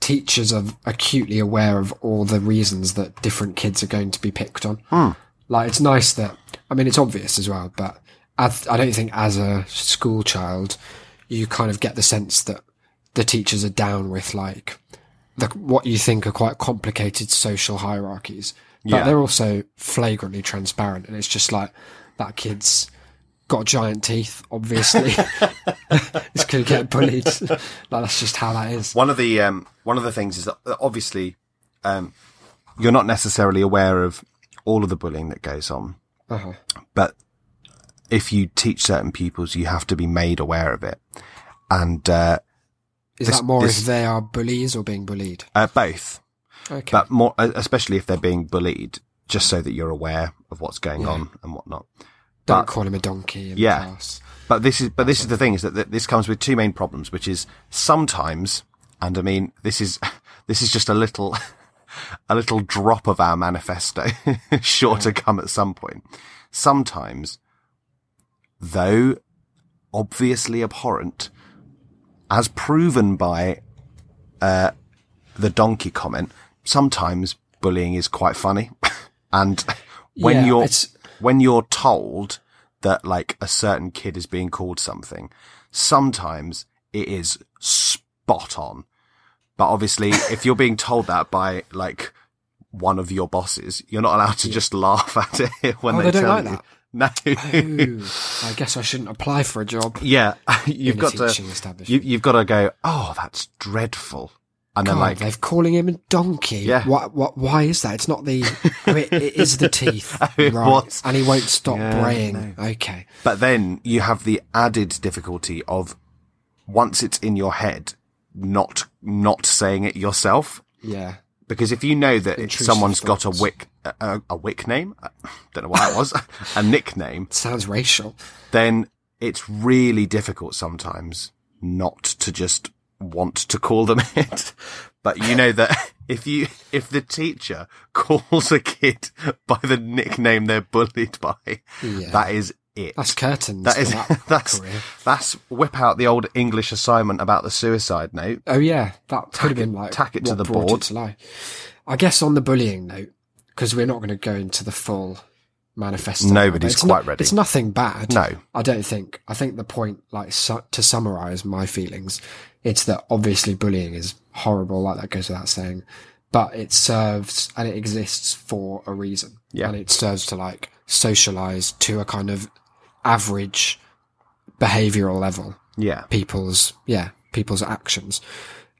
Speaker 1: teachers are acutely aware of all the reasons that different kids are going to be picked on. Like, it's nice that, I mean, it's obvious as well, but as, I don't think as a school child, you kind of get the sense that the teachers are down with like the, what you think are quite complicated social hierarchies. But
Speaker 2: Yeah.
Speaker 1: they're also flagrantly transparent, and it's just like that kid's got giant teeth. Obviously, it's going to get bullied. like that's just how that is.
Speaker 2: One of the um, one of the things is that obviously um, you're not necessarily aware of all of the bullying that goes on,
Speaker 1: Uh-huh.
Speaker 2: but if you teach certain pupils, you have to be made aware of it, and uh,
Speaker 1: Is
Speaker 2: This-
Speaker 1: that more
Speaker 2: this-
Speaker 1: if they are bullies or being bullied?
Speaker 2: uh, both,
Speaker 1: Okay.
Speaker 2: but more especially if they're being bullied, just so that you're aware of what's going
Speaker 1: Yeah.
Speaker 2: on and whatnot.
Speaker 1: Don't
Speaker 2: but-
Speaker 1: call him a donkey in
Speaker 2: Yeah.
Speaker 1: class.
Speaker 2: But this is, but this is the thing is that th- this comes with two main problems, which is sometimes, and I mean, this is, this is just a little, a little drop of our manifesto, sure to come at some point. Sometimes, though obviously abhorrent, as proven by, uh, the donkey comment, sometimes bullying is quite funny. and when
Speaker 1: Yeah,
Speaker 2: you're,
Speaker 1: it's-
Speaker 2: when you're told that like a certain kid is being called something, sometimes it is spot on. But obviously, if you're being told that by like one of your bosses, you're not allowed to just laugh at it when
Speaker 1: Oh,
Speaker 2: they,
Speaker 1: they don't
Speaker 2: tell
Speaker 1: like
Speaker 2: you.
Speaker 1: that?
Speaker 2: No.
Speaker 1: Ooh, I guess I shouldn't apply for a job.
Speaker 2: yeah, you've got to. You, you've got to go. Oh, that's dreadful. And then
Speaker 1: God,
Speaker 2: like,
Speaker 1: they're calling him a donkey.
Speaker 2: Yeah.
Speaker 1: What? What? Why is that? It's not the. oh, it, it is the teeth, right?
Speaker 2: was.
Speaker 1: And he won't stop
Speaker 2: Yeah,
Speaker 1: braying. Okay.
Speaker 2: But then you have the added difficulty of once it's in your head, not not saying it yourself.
Speaker 1: Yeah.
Speaker 2: Because if you know that
Speaker 1: Intrusive
Speaker 2: someone's got a wick a, a, a wick name, I uh, don't know what that was, a nickname,
Speaker 1: Sounds racial.
Speaker 2: then it's really difficult sometimes not to just want to call them it. But you know that if you, if the teacher calls a kid by the nickname they're bullied by,
Speaker 1: Yeah.
Speaker 2: that is it.
Speaker 1: That's curtains.
Speaker 2: That is
Speaker 1: that
Speaker 2: that's
Speaker 1: career.
Speaker 2: that's whip out the old English assignment about the suicide note.
Speaker 1: Oh yeah, that could have been like
Speaker 2: tack it to the board.
Speaker 1: I guess on the bullying note, because we're not going to go into the full manifesting.
Speaker 2: Nobody's
Speaker 1: It's
Speaker 2: quite ready.
Speaker 1: It's nothing bad.
Speaker 2: No.
Speaker 1: I don't think. I think the point, like, su- to summarize my feelings, it's that obviously bullying is horrible, like that goes without saying, but it serves and it exists for a reason.
Speaker 2: Yeah.
Speaker 1: And it serves to like socialize to a kind of average behavioral level
Speaker 2: Yeah.
Speaker 1: people's yeah people's actions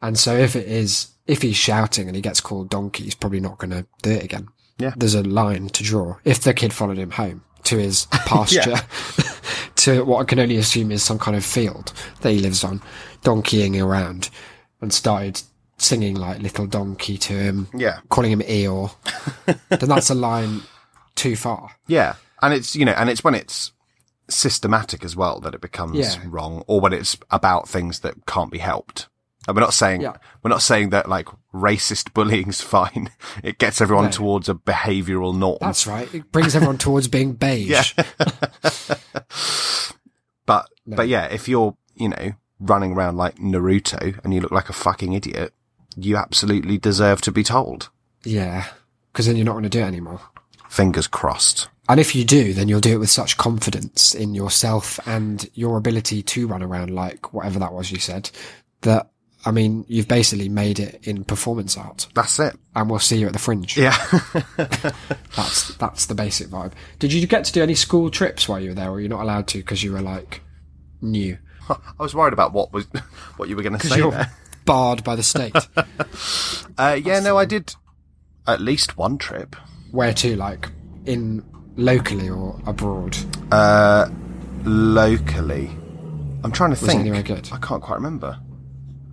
Speaker 1: and so if it is if he's shouting and he gets called donkey he's probably not going to do it again
Speaker 2: Yeah.
Speaker 1: there's a line to draw if the kid followed him home to his pasture to what i can only assume is some kind of field that he lives on donkeying around and started singing like little donkey to him
Speaker 2: Yeah.
Speaker 1: calling him eeyore then that's a line too far
Speaker 2: Yeah. And it's, you know, and it's when it's systematic as well that it becomes
Speaker 1: Yeah.
Speaker 2: wrong or when it's about things that can't be helped. And we're not saying,
Speaker 1: Yeah.
Speaker 2: we're not saying that like racist bullying's fine. It gets everyone
Speaker 1: No.
Speaker 2: towards a behavioral norm.
Speaker 1: that's right it brings everyone towards being beige
Speaker 2: But, but yeah, if you're, you know, running around like Naruto and you look like a fucking idiot, you absolutely deserve to be told.
Speaker 1: yeah because then you're not going to do it anymore
Speaker 2: Fingers crossed.
Speaker 1: And if you do, then you'll do it with such confidence in yourself and your ability to run around like whatever that was you said that, I mean, you've basically made it in performance art
Speaker 2: That's it.
Speaker 1: and we'll see you at the fringe.
Speaker 2: Yeah.
Speaker 1: That's, that's the basic vibe. Did you get to do any school trips while you were there or you're not allowed to because you were like new?
Speaker 2: I was worried about what was, what you were going to say
Speaker 1: You're barred by the state.
Speaker 2: Uh, yeah, no, I did at least one trip.
Speaker 1: Where to, like in locally or abroad?
Speaker 2: locally. I'm trying to
Speaker 1: Was
Speaker 2: think.
Speaker 1: anywhere good?
Speaker 2: I can't quite remember.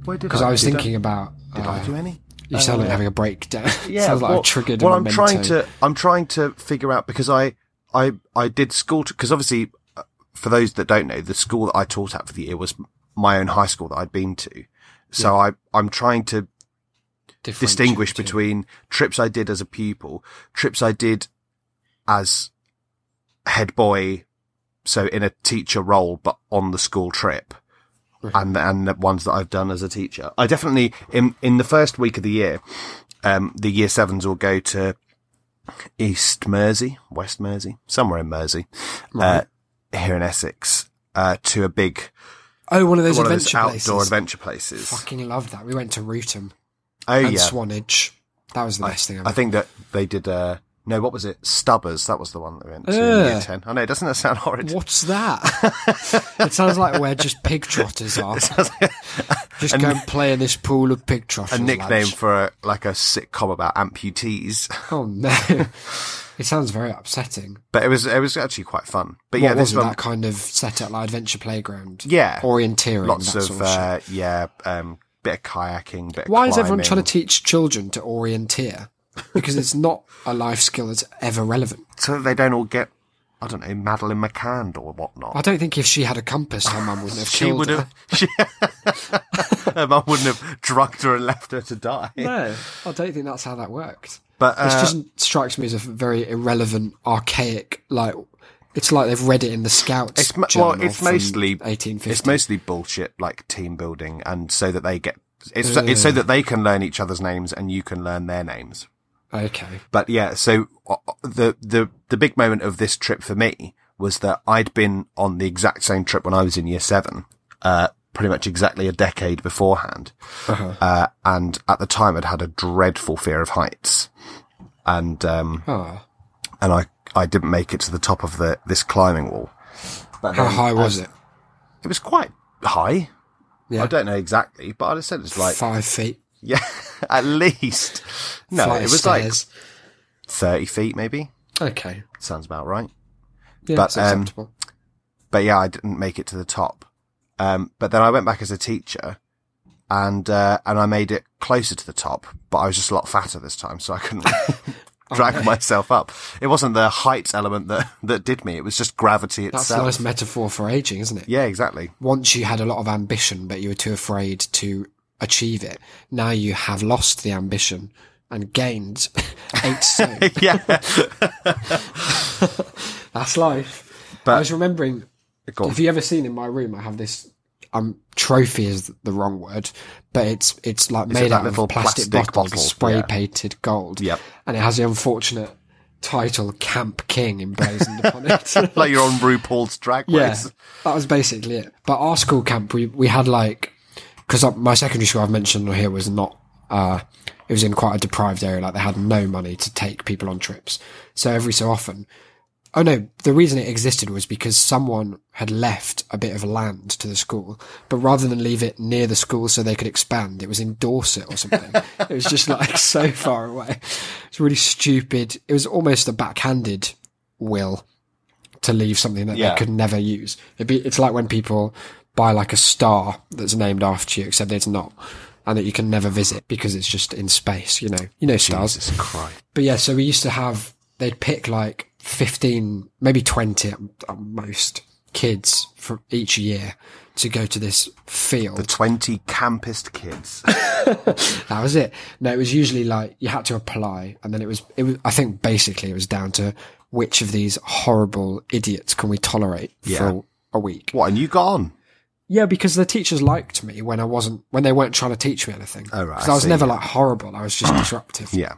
Speaker 1: Because
Speaker 2: I,
Speaker 1: I was thinking about.
Speaker 2: did
Speaker 1: uh,
Speaker 2: I do any?
Speaker 1: You sound like having a breakdown.
Speaker 2: Yeah,
Speaker 1: Sounds like
Speaker 2: well,
Speaker 1: I've triggered.
Speaker 2: Well,
Speaker 1: a
Speaker 2: I'm trying to. I'm trying to figure out because I, I, I did school because obviously, uh, for those that don't know, the school that I taught at for the year was my own high school that I'd been to. So I, I'm trying to distinguish between trips I did as a pupil, trips I did as head boy, so in a teacher role, but on the school trip. And, and the ones that I've done as a teacher. I definitely, in, in the first week of the year, um, the year sevens will go to East Mersea, West Mersea, somewhere in Mersea, uh, here in Essex, uh, to a big,
Speaker 1: Oh, one of those
Speaker 2: one of
Speaker 1: adventure
Speaker 2: those outdoor
Speaker 1: places.
Speaker 2: adventure places.
Speaker 1: Fucking love that. We went to Rootham
Speaker 2: oh
Speaker 1: and
Speaker 2: yeah.
Speaker 1: Swanage. That was the best thing ever.
Speaker 2: I think that they did, uh, no, what was it? Stubbers. That was the one that we went to in year 10. I know, doesn't that sound horrid?
Speaker 1: What's that? it sounds like where just pig trotters are. just go and play in this pool of pig trotters.
Speaker 2: A nickname
Speaker 1: lads.
Speaker 2: for a, like a sitcom about amputees.
Speaker 1: Oh no. it sounds very upsetting.
Speaker 2: But it was, it was actually quite fun. But yeah,
Speaker 1: what was
Speaker 2: this one,
Speaker 1: that kind of set up like adventure playground?
Speaker 2: yeah,
Speaker 1: Orienteering,
Speaker 2: lots
Speaker 1: that
Speaker 2: of,
Speaker 1: sort of
Speaker 2: uh, yeah, um, bit of kayaking, bit of
Speaker 1: Why is everyone trying to teach children to orienteer? Because it's not a life skill that's ever relevant.
Speaker 2: So that they don't all get, I don't know, Madeleine McCann or whatnot.
Speaker 1: I don't think if she had a compass, her mum wouldn't have
Speaker 2: she
Speaker 1: killed
Speaker 2: would
Speaker 1: her.
Speaker 2: have, she, her mum wouldn't have drugged her and left her to die.
Speaker 1: No, I don't think that's how that worked.
Speaker 2: But,
Speaker 1: It
Speaker 2: uh,
Speaker 1: just strikes me as a very irrelevant, archaic, like, it's like they've read it in the Scouts.
Speaker 2: It's mo- well, it's mostly
Speaker 1: 1850.
Speaker 2: It's mostly bullshit, like team building, and so that they get it's so, it's so that they can learn each other's names and you can learn their names.
Speaker 1: Okay.
Speaker 2: But yeah, so uh, the the the big moment of this trip for me was that I'd been on the exact same trip when I was in year seven, uh, pretty much exactly a decade beforehand, uh, and at the time I'd had a dreadful fear of heights, and um, and I I didn't make it to the top of the this climbing wall. But
Speaker 1: how high was
Speaker 2: as-
Speaker 1: it?
Speaker 2: It was quite high.
Speaker 1: Yeah.
Speaker 2: I don't know exactly, but I'd have said it's like
Speaker 1: Five feet.
Speaker 2: Yeah, at least. No,
Speaker 1: Flight
Speaker 2: it was like thirty feet, maybe.
Speaker 1: Okay.
Speaker 2: Sounds about right.
Speaker 1: Yeah,
Speaker 2: But, um. But yeah, I didn't make it to the top. Um, but then I went back as a teacher, and uh, and I made it closer to the top. But I was just a lot fatter this time, so I couldn't drag myself up. It wasn't the height element that that did me. It was just gravity
Speaker 1: That's a
Speaker 2: itself.
Speaker 1: nice metaphor for aging, isn't it?
Speaker 2: yeah, exactly.
Speaker 1: Once you had a lot of ambition, but you were too afraid to achieve it. Now you have lost the ambition and gained eight stone.
Speaker 2: Yeah.
Speaker 1: That's life.
Speaker 2: But-
Speaker 1: I was remembering. Have you ever seen in my room? I have this. Um, trophy is the wrong word, but it's it's like
Speaker 2: it
Speaker 1: made
Speaker 2: that
Speaker 1: out of plastic,
Speaker 2: plastic
Speaker 1: bottles,
Speaker 2: bottle?
Speaker 1: spray
Speaker 2: Yeah.
Speaker 1: painted gold.
Speaker 2: Yep.
Speaker 1: and it has the unfortunate title Camp King emblazoned upon it.
Speaker 2: like you're on RuPaul's Drag race.
Speaker 1: yeah, that was basically it. But our school camp, we we had like because my secondary school I've mentioned here was not. uh It was in quite a deprived area. Like they had no money to take people on trips. So every so often, Oh no, the reason it existed was because someone had left a bit of land to the school, but rather than leave it near the school so they could expand, it was in Dorset or something. it was just like so far away. It's really stupid. It was almost a backhanded will to leave something that
Speaker 2: Yeah.
Speaker 1: they could never use. It'd be, it's like when people buy like a star that's named after you, except it's not. And that you can never visit because it's just in space, you know, you know, stars.
Speaker 2: Jesus Christ.
Speaker 1: But yeah, so we used to have, they'd pick like 15, maybe 20 at, at most kids for each year to go to this field.
Speaker 2: The 20 campest kids.
Speaker 1: that was it. No, it was usually like you had to apply and then it was, it was, I think basically it was down to which of these horrible idiots can we tolerate
Speaker 2: Yeah.
Speaker 1: for a week.
Speaker 2: what, and you got on?
Speaker 1: Yeah, because the teachers liked me when I wasn't, when they weren't trying to teach me anything.
Speaker 2: Oh, right, I
Speaker 1: I was
Speaker 2: see,
Speaker 1: never
Speaker 2: yeah.
Speaker 1: like horrible. I was just disruptive.
Speaker 2: Yeah.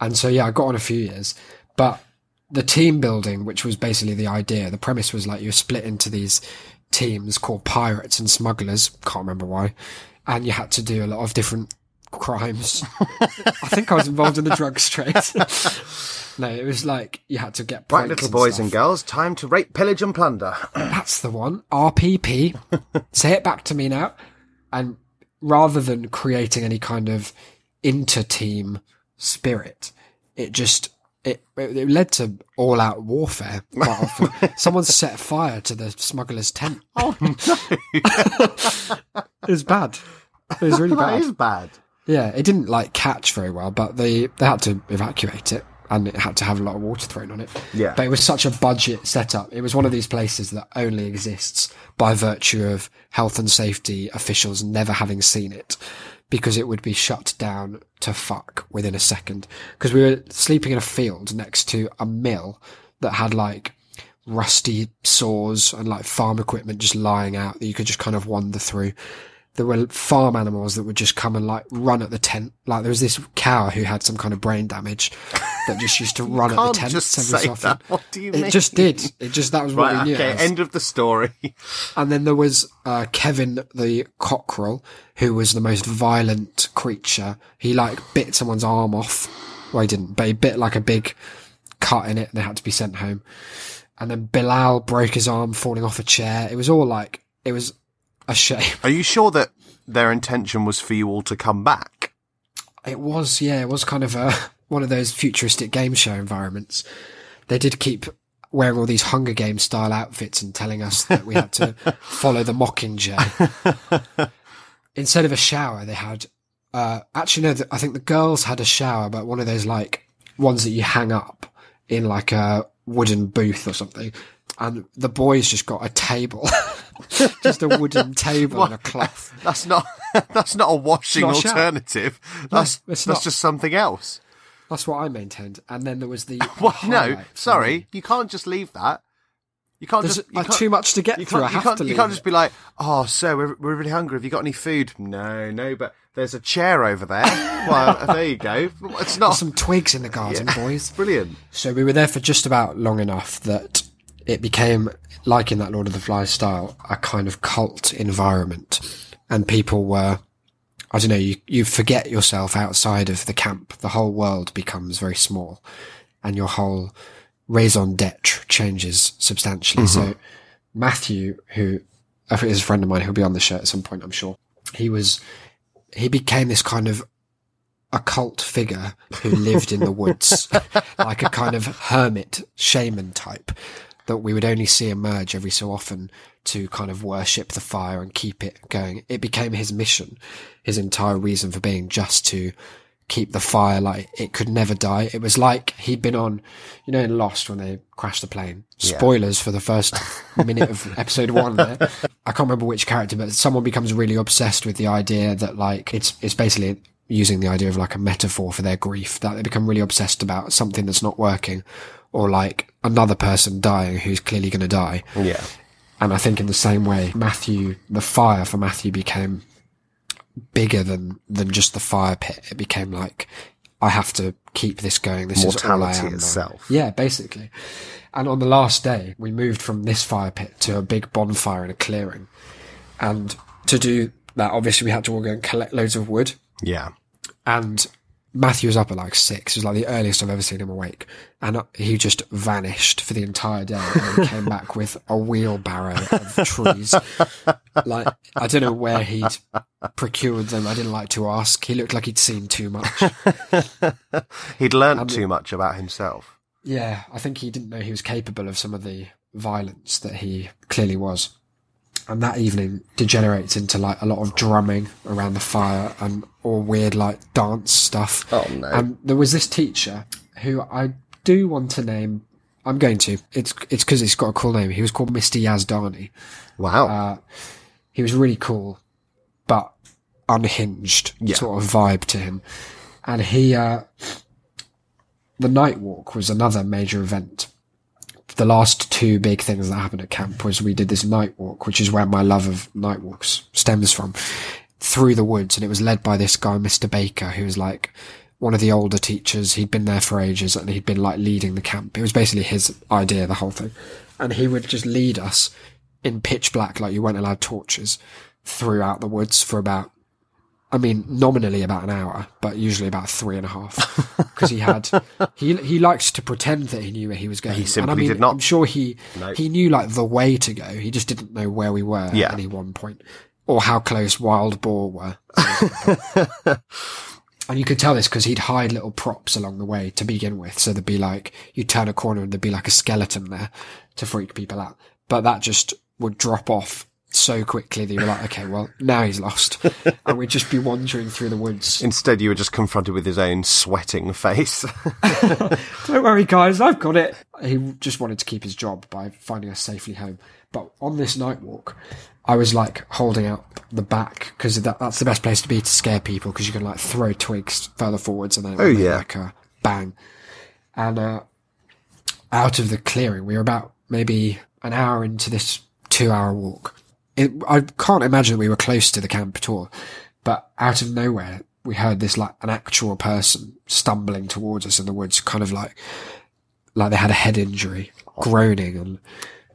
Speaker 1: And so, yeah, I got on a few years, but the team building, which was basically the idea, the premise was like you're split into these teams called pirates and smugglers. Can't remember why. And you had to do a lot of different crimes. I think I was involved in the drugs trade. no, it was like you had to get
Speaker 2: Right, little boys
Speaker 1: stuff.
Speaker 2: and girls, time to rape, pillage, and plunder.
Speaker 1: That's the one. RPP. Say it back to me now. And rather than creating any kind of inter-team spirit, it just it, it led to all-out warfare. Quite often, someone set fire to the smuggler's tent.
Speaker 2: oh, no.
Speaker 1: It was bad. It was really
Speaker 2: that
Speaker 1: bad.
Speaker 2: is bad.
Speaker 1: Yeah, it didn't like catch very well, but they they had to evacuate it and it had to have a lot of water thrown on it.
Speaker 2: Yeah.
Speaker 1: But it was such a budget setup. It was one of these places that only exists by virtue of health and safety officials never having seen it because it would be shut down to fuck within a second. Because we were sleeping in a field next to a mill that had like rusty saws and like farm equipment just lying out that you could just kind of wander through there were farm animals that would just come and like run at the tent. Like there was this cow who had some kind of brain damage that just used to run at the tent
Speaker 2: just
Speaker 1: every
Speaker 2: say
Speaker 1: so often.
Speaker 2: that. What do you
Speaker 1: It
Speaker 2: mean?
Speaker 1: just did. It just that was what
Speaker 2: Right,
Speaker 1: we knew.
Speaker 2: okay, end of the story.
Speaker 1: And then there was uh, Kevin the cockerel, who was the most violent creature. He like bit someone's arm off. Well, he didn't, but he bit like a big cut in it, and they had to be sent home. And then Bilal broke his arm falling off a chair. It was all like it was a shame.
Speaker 2: Are you sure that their intention was for you all to come back?
Speaker 1: It was, yeah, it was kind of a one of those futuristic game show environments. They did keep wearing all these Hunger Games style outfits and telling us that we had to follow the Mockingjay. Instead of a shower, they had. Uh, actually, no, I think the girls had a shower, but one of those like ones that you hang up in like a wooden booth or something. And the boys just got a table, just a wooden table and a cloth.
Speaker 2: That's not. That's not a washing
Speaker 1: Not a
Speaker 2: alternative. That's
Speaker 1: it's
Speaker 2: that's
Speaker 1: not.
Speaker 2: just something else.
Speaker 1: That's what I maintained. And then there was the
Speaker 2: What? No, sorry, you can't just leave that. You can't
Speaker 1: There's
Speaker 2: just. You can't,
Speaker 1: too much to get
Speaker 2: You
Speaker 1: through.
Speaker 2: can't,
Speaker 1: I
Speaker 2: you can't, you can't just be like, oh, so we're, we're really hungry. Have you got any food? No, no, but there's a chair over there. well, there you go. It's not
Speaker 1: some twigs in the garden, boys.
Speaker 2: brilliant.
Speaker 1: So we were there for just about long enough that it became, like in that Lord of the Flies style, a kind of cult environment. And people were, I don't know, you, you forget yourself outside of the camp. The whole world becomes very small and your whole raison d'etre changes substantially. So mm-hmm. Matthew, who I think a friend of mine, who'll be on the show at some point, I'm sure. He was, he became this kind of occult figure who lived in the woods, like a kind of hermit shaman type that we would only see emerge every so often to kind of worship the fire and keep it going. It became his mission, his entire reason for being just to keep the fire like it could never die. It was like he'd been on, you know, in Lost when they crashed the plane. Spoilers for the first minute of episode one there. I can't remember which character, but someone becomes really obsessed with the idea that like it's, it's basically using the idea of like a metaphor for their grief that they become really obsessed about something that's not working or like another person dying who's clearly going to die.
Speaker 2: Yeah.
Speaker 1: And I think in the same way, Matthew, the fire for Matthew became bigger than, than just the fire pit. It became like I have to keep this going. This is all I
Speaker 2: Mortality
Speaker 1: am. now."
Speaker 2: itself.
Speaker 1: Yeah, basically. And on the last day, we moved from this fire pit to a big bonfire in a clearing. And to do that, obviously, we had to all go and collect loads of wood.
Speaker 2: Yeah.
Speaker 1: And Matthew was up at like six. It was like the earliest I've ever seen him awake. And he just vanished for the entire day and came back with a wheelbarrow of trees. Like, I don't know where he'd procured them. I didn't like to ask. He looked like he'd seen too much.
Speaker 2: He'd learnt too much about himself.
Speaker 1: Yeah, I think he didn't know he was capable of some of the violence that he clearly was. And that evening degenerates into like a lot of drumming around the fire and all weird like dance stuff.
Speaker 2: Oh, no.
Speaker 1: And there was this teacher who I do want to name. I'm going to. It's it's because it's got a cool name. He was called Mr. Yazdani.
Speaker 2: Wow.
Speaker 1: Uh, he was really cool, but unhinged sort of vibe to him. And he, uh, the night walk was another major event. The last two big things that happened at camp was we did this night walk, which is where my love of night walks stems from, through the woods. And it was led by this guy, Mr. Baker, who was like one of the older teachers. He'd been there for ages and he'd been like leading the camp. It was basically his idea, the whole thing. And he would just lead us in pitch black, like you weren't allowed torches, throughout the woods for about, I mean, nominally about an hour, but usually about three and a half. Because he had, he he liked to pretend that he knew where he was going.
Speaker 2: He simply
Speaker 1: and I mean,
Speaker 2: did not.
Speaker 1: I'm sure he
Speaker 2: No.
Speaker 1: he knew like the way to go. He just didn't know where we were
Speaker 2: Yeah.
Speaker 1: at any one point, or how close wild boar were. And you could tell this because he'd hide little props along the way to begin with. So there'd be like, you turn a corner and there'd be like a skeleton there to freak people out. But that just would drop off so quickly that you were like, okay, well, now he's lost. and we'd just be wandering through the woods.
Speaker 2: Instead, you were just confronted with his own sweating face.
Speaker 1: Don't worry, guys, I've got it. He just wanted to keep his job by finding us safely home. But on this night walk, I was like holding out the back because that, that's the best place to be to scare people because you can like throw twigs further forwards and then
Speaker 2: Oh, yeah.
Speaker 1: like a bang. And uh, out of the clearing, we were about maybe an hour into this two hour walk. It, I can't imagine we were close to the camp at all, but out of nowhere, we heard this like an actual person stumbling towards us in the woods, kind of like like they had a head injury, groaning and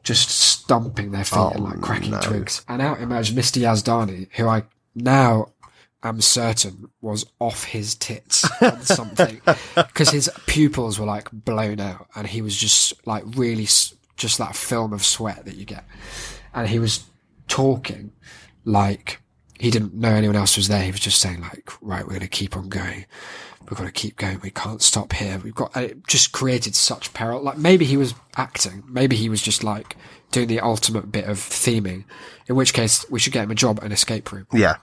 Speaker 1: just stumping their feet and like oh, cracking twigs. And out emerged Mr. Yazdani, who I now am certain was off his tits on something because his pupils were like blown out and he was just like really s- just that film of sweat that you get. And he was talking like he didn't know anyone else was there. He was just saying like, right, we're going to keep on going. We've got to keep going. We can't stop here. We've got, and it just created such peril. Like maybe he was acting. Maybe he was just like doing the ultimate bit of theming, in which case we should get him a job at an escape room.
Speaker 2: yeah.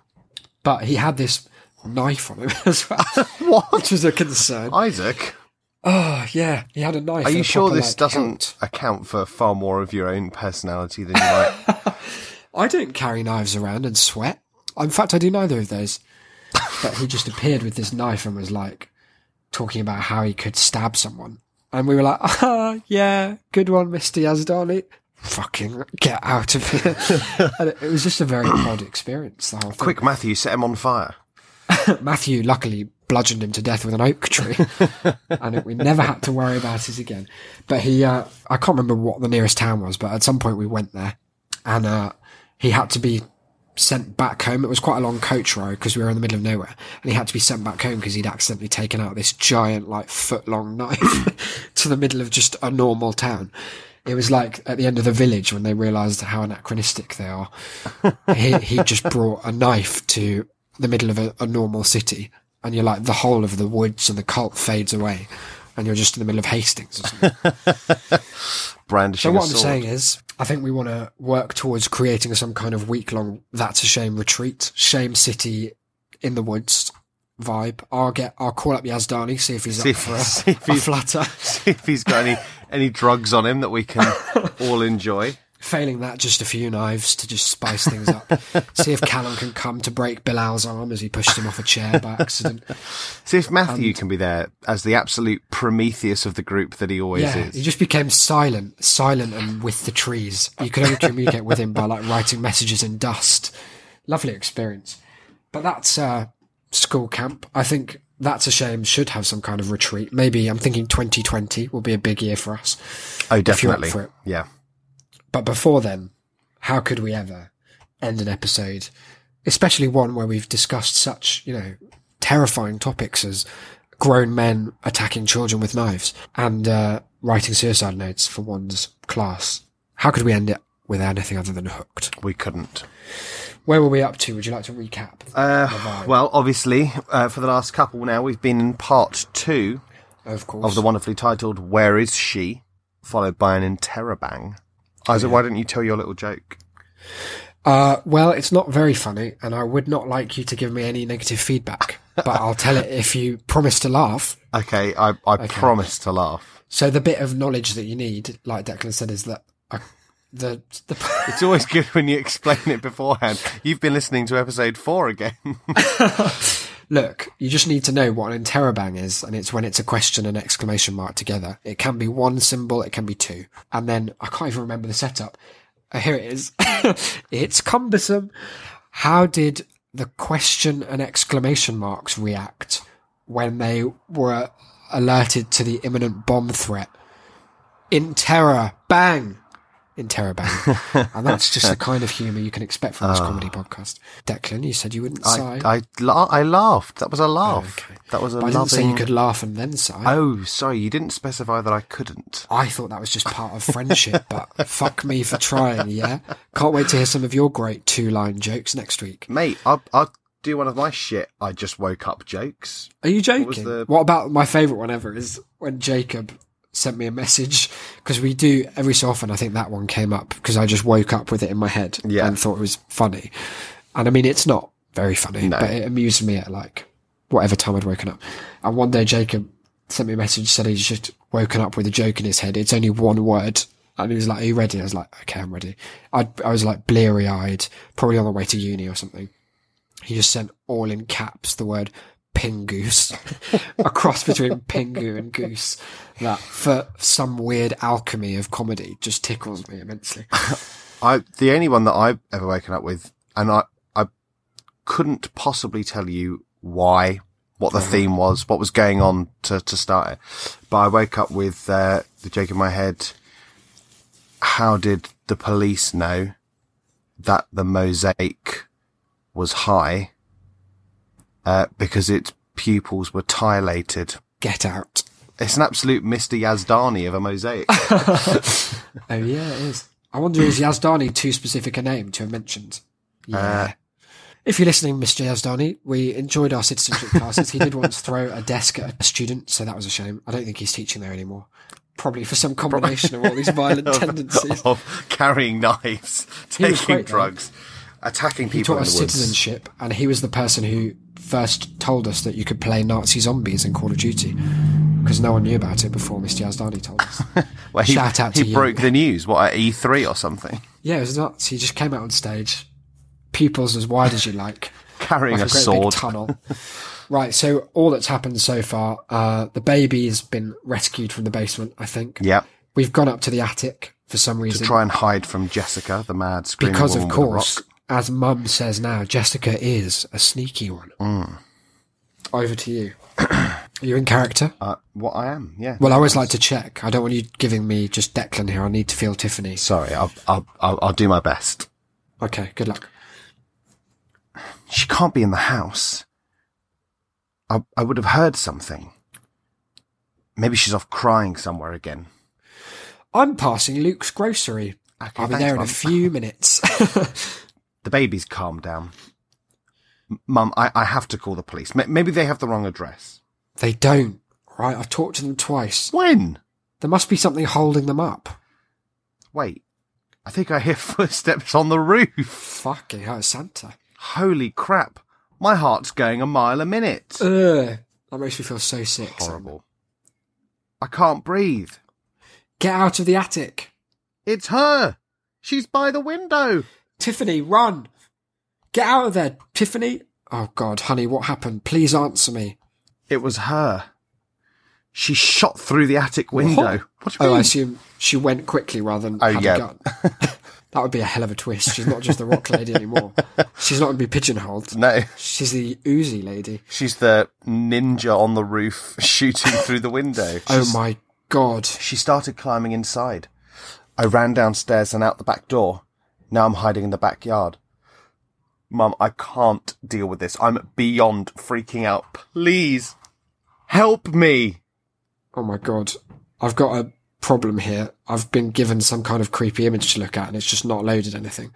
Speaker 1: But he had this knife on him as well, which was a concern.
Speaker 2: Isaac,
Speaker 1: Oh yeah, he had a knife.
Speaker 2: are you sure
Speaker 1: proper,
Speaker 2: this
Speaker 1: like,
Speaker 2: doesn't
Speaker 1: hilt.
Speaker 2: account for far more of your own personality than you might?
Speaker 1: I don't carry knives around and sweat. In fact, I do neither of those. But he just appeared with this knife and was like talking about how he could stab someone. And we were like, ah, yeah, good one, Mr. Yazdani. Fucking get out of here. and it, it was just a very odd experience, the whole thing.
Speaker 2: Quick, Matthew, set him on fire.
Speaker 1: Matthew luckily bludgeoned him to death with an oak tree, and we never had to worry about it again. But he, uh, I can't remember what the nearest town was, but at some point we went there, and uh, he had to be sent back home. It was quite a long coach ride because we were in the middle of nowhere, and he had to be sent back home because he'd accidentally taken out this giant, like foot long knife to the middle of just a normal town. It was like at the end of the village when they realised how anachronistic they are. he, he just brought a knife to the middle of a, a normal city, and you're like the whole of the woods and the cult fades away, and you're just in the middle of Hastings. Or something.
Speaker 2: Brandishing
Speaker 1: So what
Speaker 2: a
Speaker 1: I'm
Speaker 2: sword.
Speaker 1: saying is, I think we want to work towards creating some kind of week long That's a Shame retreat, Shame City in the woods vibe. I'll get, I'll call up Yazdani, see if he's
Speaker 2: See
Speaker 1: up
Speaker 2: if-
Speaker 1: for a,
Speaker 2: see if
Speaker 1: a flutter.
Speaker 2: See if he's got any any drugs on him that we can all enjoy.
Speaker 1: Failing that, just a few knives to just spice things up. see if Callum can come to break Bilal's arm as he pushed him off a chair by accident.
Speaker 2: See if Matthew can be there as the absolute Prometheus of the group that he always
Speaker 1: Yeah,
Speaker 2: is.
Speaker 1: he just became silent, silent and with the trees. You could only communicate with him by like writing messages in dust. Lovely experience. But that's uh, school camp. I think That's a Shame should have some kind of retreat. Maybe I'm thinking 2020 will be a big year for us.
Speaker 2: Oh, definitely. Yeah.
Speaker 1: But before then, how could we ever end an episode, especially one where we've discussed such, you know, terrifying topics as grown men attacking children with knives and uh, writing suicide notes for one's class? How could we end it with anything other than hooked?
Speaker 2: We couldn't.
Speaker 1: Where were we up to? Would you like to recap?
Speaker 2: Uh, well, obviously, uh, for the last couple now, we've been in part two
Speaker 1: of course.
Speaker 2: of the wonderfully titled "Where Is She," followed by an interrobang. Isaac, why don't you tell your little joke?
Speaker 1: Uh, well, it's not very funny, and I would not like you to give me any negative feedback. but I'll tell it if you promise to laugh.
Speaker 2: Okay, I, I promise to laugh.
Speaker 1: So the bit of knowledge that you need, like Declan said, is that I, the the
Speaker 2: It's always good when you explain it beforehand. You've been listening to episode four again.
Speaker 1: look. You just need to know what an interrobang is, and it's when it's a question and exclamation mark together. It can be one symbol, it can be two, and then I can't even remember the setup. Uh, here it is. it's cumbersome. How did the question and exclamation marks react when they were alerted to the imminent bomb threat? In terror, bang! In terror, bang. and that's just the kind of humour you can expect from this ah. comedy podcast. Declan, you said you wouldn't sigh.
Speaker 2: I I, la- I laughed. That was a laugh.
Speaker 1: Okay.
Speaker 2: That was a
Speaker 1: But I didn't say you could laugh and then sigh.
Speaker 2: Oh, sorry, you didn't specify that I couldn't.
Speaker 1: I thought that was just part of friendship, but fuck me for trying, yeah? Can't wait to hear some of your great two line jokes next week.
Speaker 2: Mate, I'll, I'll do one of my shit. I just woke up jokes.
Speaker 1: Are you joking?
Speaker 2: the-
Speaker 1: What about my favourite one ever is when Jacob sent me a message because we do every so often. I think that one came up because I just woke up with it in my head
Speaker 2: Yeah.
Speaker 1: and thought it was funny. And I mean, it's not very funny,
Speaker 2: No.
Speaker 1: but it amused me at like whatever time I'd woken up. And one day Jacob sent me a message said he's just woken up with a joke in his head. It's only one word. And he was like, are you ready? I was like, okay, I'm ready. I, I was like bleary eyed, probably on the way to uni or something. He just sent all in caps the word pingoose, a cross between pingu and goose. That for some weird alchemy of comedy just tickles me immensely.
Speaker 2: I the only one that I've ever woken up with, and I I couldn't possibly tell you why, what the theme was, what was going on to to start it. But I woke up with uh, the joke in my head. How did the police know that the mosaic was high? Uh, because its pupils were dilated.
Speaker 1: Get out.
Speaker 2: It's an absolute Mr. Yazdani of a mosaic.
Speaker 1: Oh yeah, it is. I wonder is Yazdani too specific a name to have mentioned? Yeah. if you're listening, Mr. Yazdani, we enjoyed our citizenship classes. He did once throw a desk at a student, so that was a shame. I don't think he's teaching there anymore. Probably for some combination of all these violent tendencies.
Speaker 2: of carrying knives, taking
Speaker 1: drugs. though.
Speaker 2: Attacking
Speaker 1: He taught us citizenship, and he was the person who first told us that you could play Nazi zombies in Call of Duty because no one knew about it before Mr. Yazdani told us.
Speaker 2: Well, he,
Speaker 1: Shout out
Speaker 2: he
Speaker 1: you.
Speaker 2: broke the news. What at E3 or something,
Speaker 1: yeah, it was nuts. He just came out on stage, pupils as wide as you like,
Speaker 2: carrying
Speaker 1: like
Speaker 2: a
Speaker 1: a
Speaker 2: sword.
Speaker 1: big tunnel. right. So all that's happened so far, uh, the baby has been rescued from the basement. I think
Speaker 2: Yeah.
Speaker 1: we've gone up to the attic for some reason to
Speaker 2: try and hide from Jessica, the mad screaming
Speaker 1: because,
Speaker 2: woman
Speaker 1: of course. As Mum says now, Jessica is a sneaky one.
Speaker 2: Mm.
Speaker 1: Over to you. Are you in character?
Speaker 2: Uh, what I am, yeah.
Speaker 1: Well, I always like to check. I don't want you giving me just Declan here. I need to feel Tiffany.
Speaker 2: Sorry, I'll, I'll I'll I'll do my best.
Speaker 1: Okay, good luck.
Speaker 2: She can't be in the house. I I would have heard something. Maybe she's off crying somewhere again.
Speaker 1: I'm passing Luke's grocery.
Speaker 2: Okay,
Speaker 1: I'll be
Speaker 2: thanks,
Speaker 1: there in a few minutes.
Speaker 2: The baby's calmed down. Mum, I, I have to call the police. Maybe they have the wrong address.
Speaker 1: they don't. Right, I've talked to them twice.
Speaker 2: When?
Speaker 1: There must be something holding them up.
Speaker 2: Wait. I think I hear footsteps on the roof.
Speaker 1: Fucking hell, Santa.
Speaker 2: Holy crap. My heart's going a mile a minute.
Speaker 1: Ugh, that makes me feel so sick. Sam.
Speaker 2: Horrible. I can't breathe.
Speaker 1: Get out of the attic.
Speaker 2: It's her. She's by the window.
Speaker 1: Tiffany, run. Get out of there, Tiffany. Oh God, honey, what happened? Please answer me.
Speaker 2: It was her. She shot through the attic window. What, do you
Speaker 1: Oh, I assume she went quickly rather than
Speaker 2: Oh,
Speaker 1: had
Speaker 2: yeah.
Speaker 1: a gun. That would be a hell of a twist. She's not just the rock lady anymore. She's not going to be pigeonholed.
Speaker 2: No,
Speaker 1: She's the Uzi lady.
Speaker 2: she's the ninja on the roof shooting through the window.
Speaker 1: Oh my god.
Speaker 2: She started climbing inside. I ran downstairs and out the back door. Now I'm hiding in the backyard. Mum, I can't deal with this. I'm beyond freaking out. Please help me.
Speaker 1: Oh my god. I've got a problem here. I've been given some kind of creepy image to look at and it's just not loaded anything.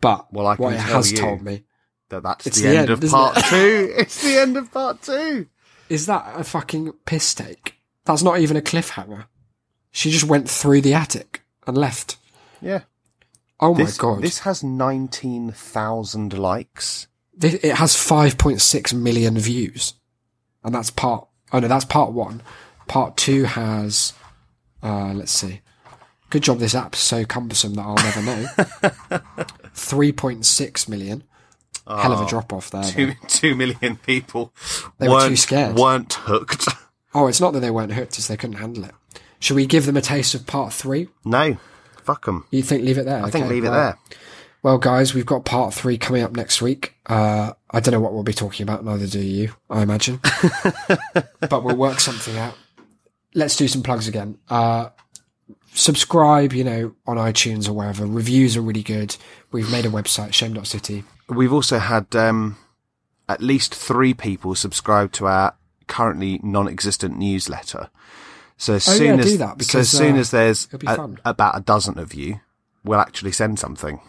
Speaker 1: But
Speaker 2: Well, I
Speaker 1: what it
Speaker 2: tell
Speaker 1: has told me
Speaker 2: That that's
Speaker 1: It's
Speaker 2: the,
Speaker 1: the
Speaker 2: end,
Speaker 1: end,
Speaker 2: of part
Speaker 1: it?
Speaker 2: two. It's the end of part two.
Speaker 1: is that a fucking piss take? That's not even a cliffhanger. She just went through the attic and left.
Speaker 2: Yeah.
Speaker 1: Oh
Speaker 2: This,
Speaker 1: my god.
Speaker 2: this has 19,000 likes.
Speaker 1: It has 5.6 million views. And that's part, oh no, that's part one. Part two has, uh, let's see. Good job this app's so cumbersome that I'll never know. 3.6 million. Hell of a drop off there.
Speaker 2: Two, two million people
Speaker 1: They were too scared.
Speaker 2: weren't hooked.
Speaker 1: Oh, it's not that they weren't hooked, it's they couldn't handle it. Should we give them a taste of part three?
Speaker 2: no. Fuck them.
Speaker 1: You think leave it there?
Speaker 2: I think leave it there.
Speaker 1: Well, guys, we've got part three coming up next week. Uh, I don't know what we'll be talking about, neither do you, I imagine. but we'll work something out. Let's do some plugs again. Uh, subscribe, you know, on iTunes or wherever. Reviews are really good. We've made a website, shame.city.
Speaker 2: We've also had um, at least three people subscribe to our currently non-existent newsletter. So as
Speaker 1: Oh,
Speaker 2: soon
Speaker 1: yeah,
Speaker 2: as
Speaker 1: that,
Speaker 2: so
Speaker 1: because,
Speaker 2: as soon
Speaker 1: uh,
Speaker 2: as there's a- about a dozen of you, we'll actually send something.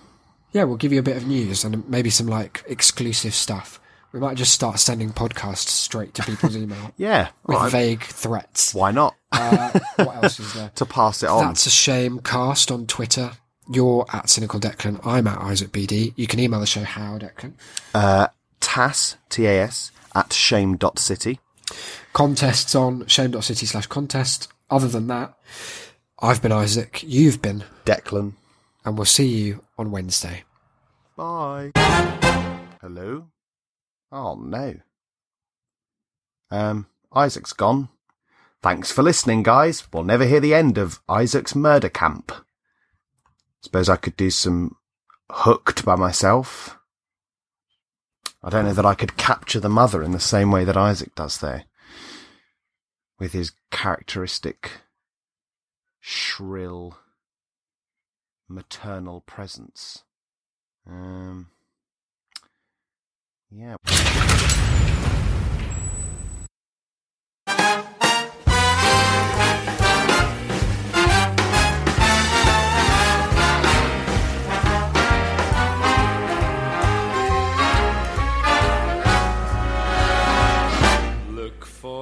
Speaker 1: Yeah, we'll give you a bit of news and maybe some like exclusive stuff. We might just start sending podcasts straight to people's email
Speaker 2: Yeah,
Speaker 1: with
Speaker 2: right.
Speaker 1: vague threats.
Speaker 2: why not?
Speaker 1: Uh, what else is there?
Speaker 2: to pass it on.
Speaker 1: That's a shame. Cast on Twitter. You're at Cynical Declan. I'm at Isaac BD. You can email the show how Declan.
Speaker 2: Tas T A S at shame.city.
Speaker 1: Contests on shame.city slash contest. Other than that, I've been Isaac. You've been,
Speaker 2: Declan.
Speaker 1: and we'll see you on Wednesday.
Speaker 2: Bye. Hello? Oh no. Um, Isaac's gone. Thanks for listening, guys. We'll never hear the end of Isaac's murder camp. Suppose I could do some hooked by myself. I don't know that I could capture the mother in the same way that Isaac does there. With his characteristic shrill maternal presence. Um, yeah.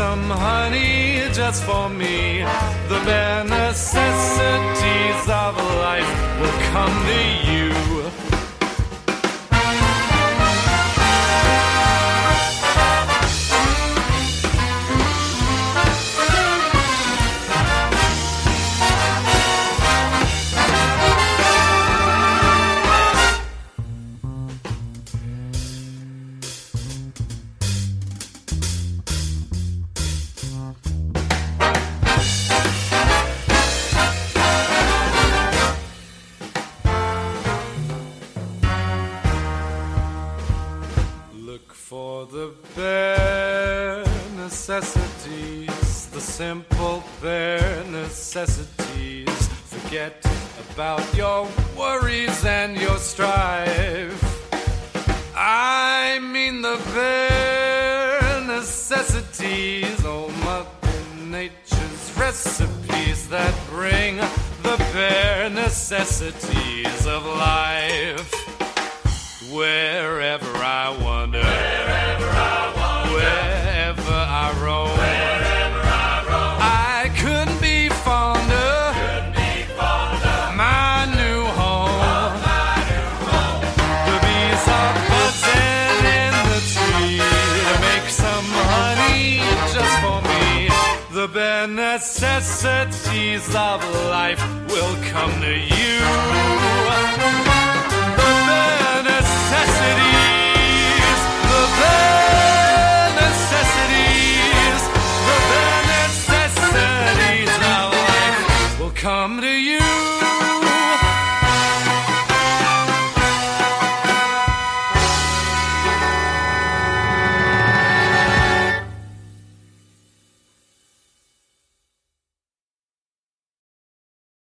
Speaker 3: some honey just for me. The bare necessities of life will come to you.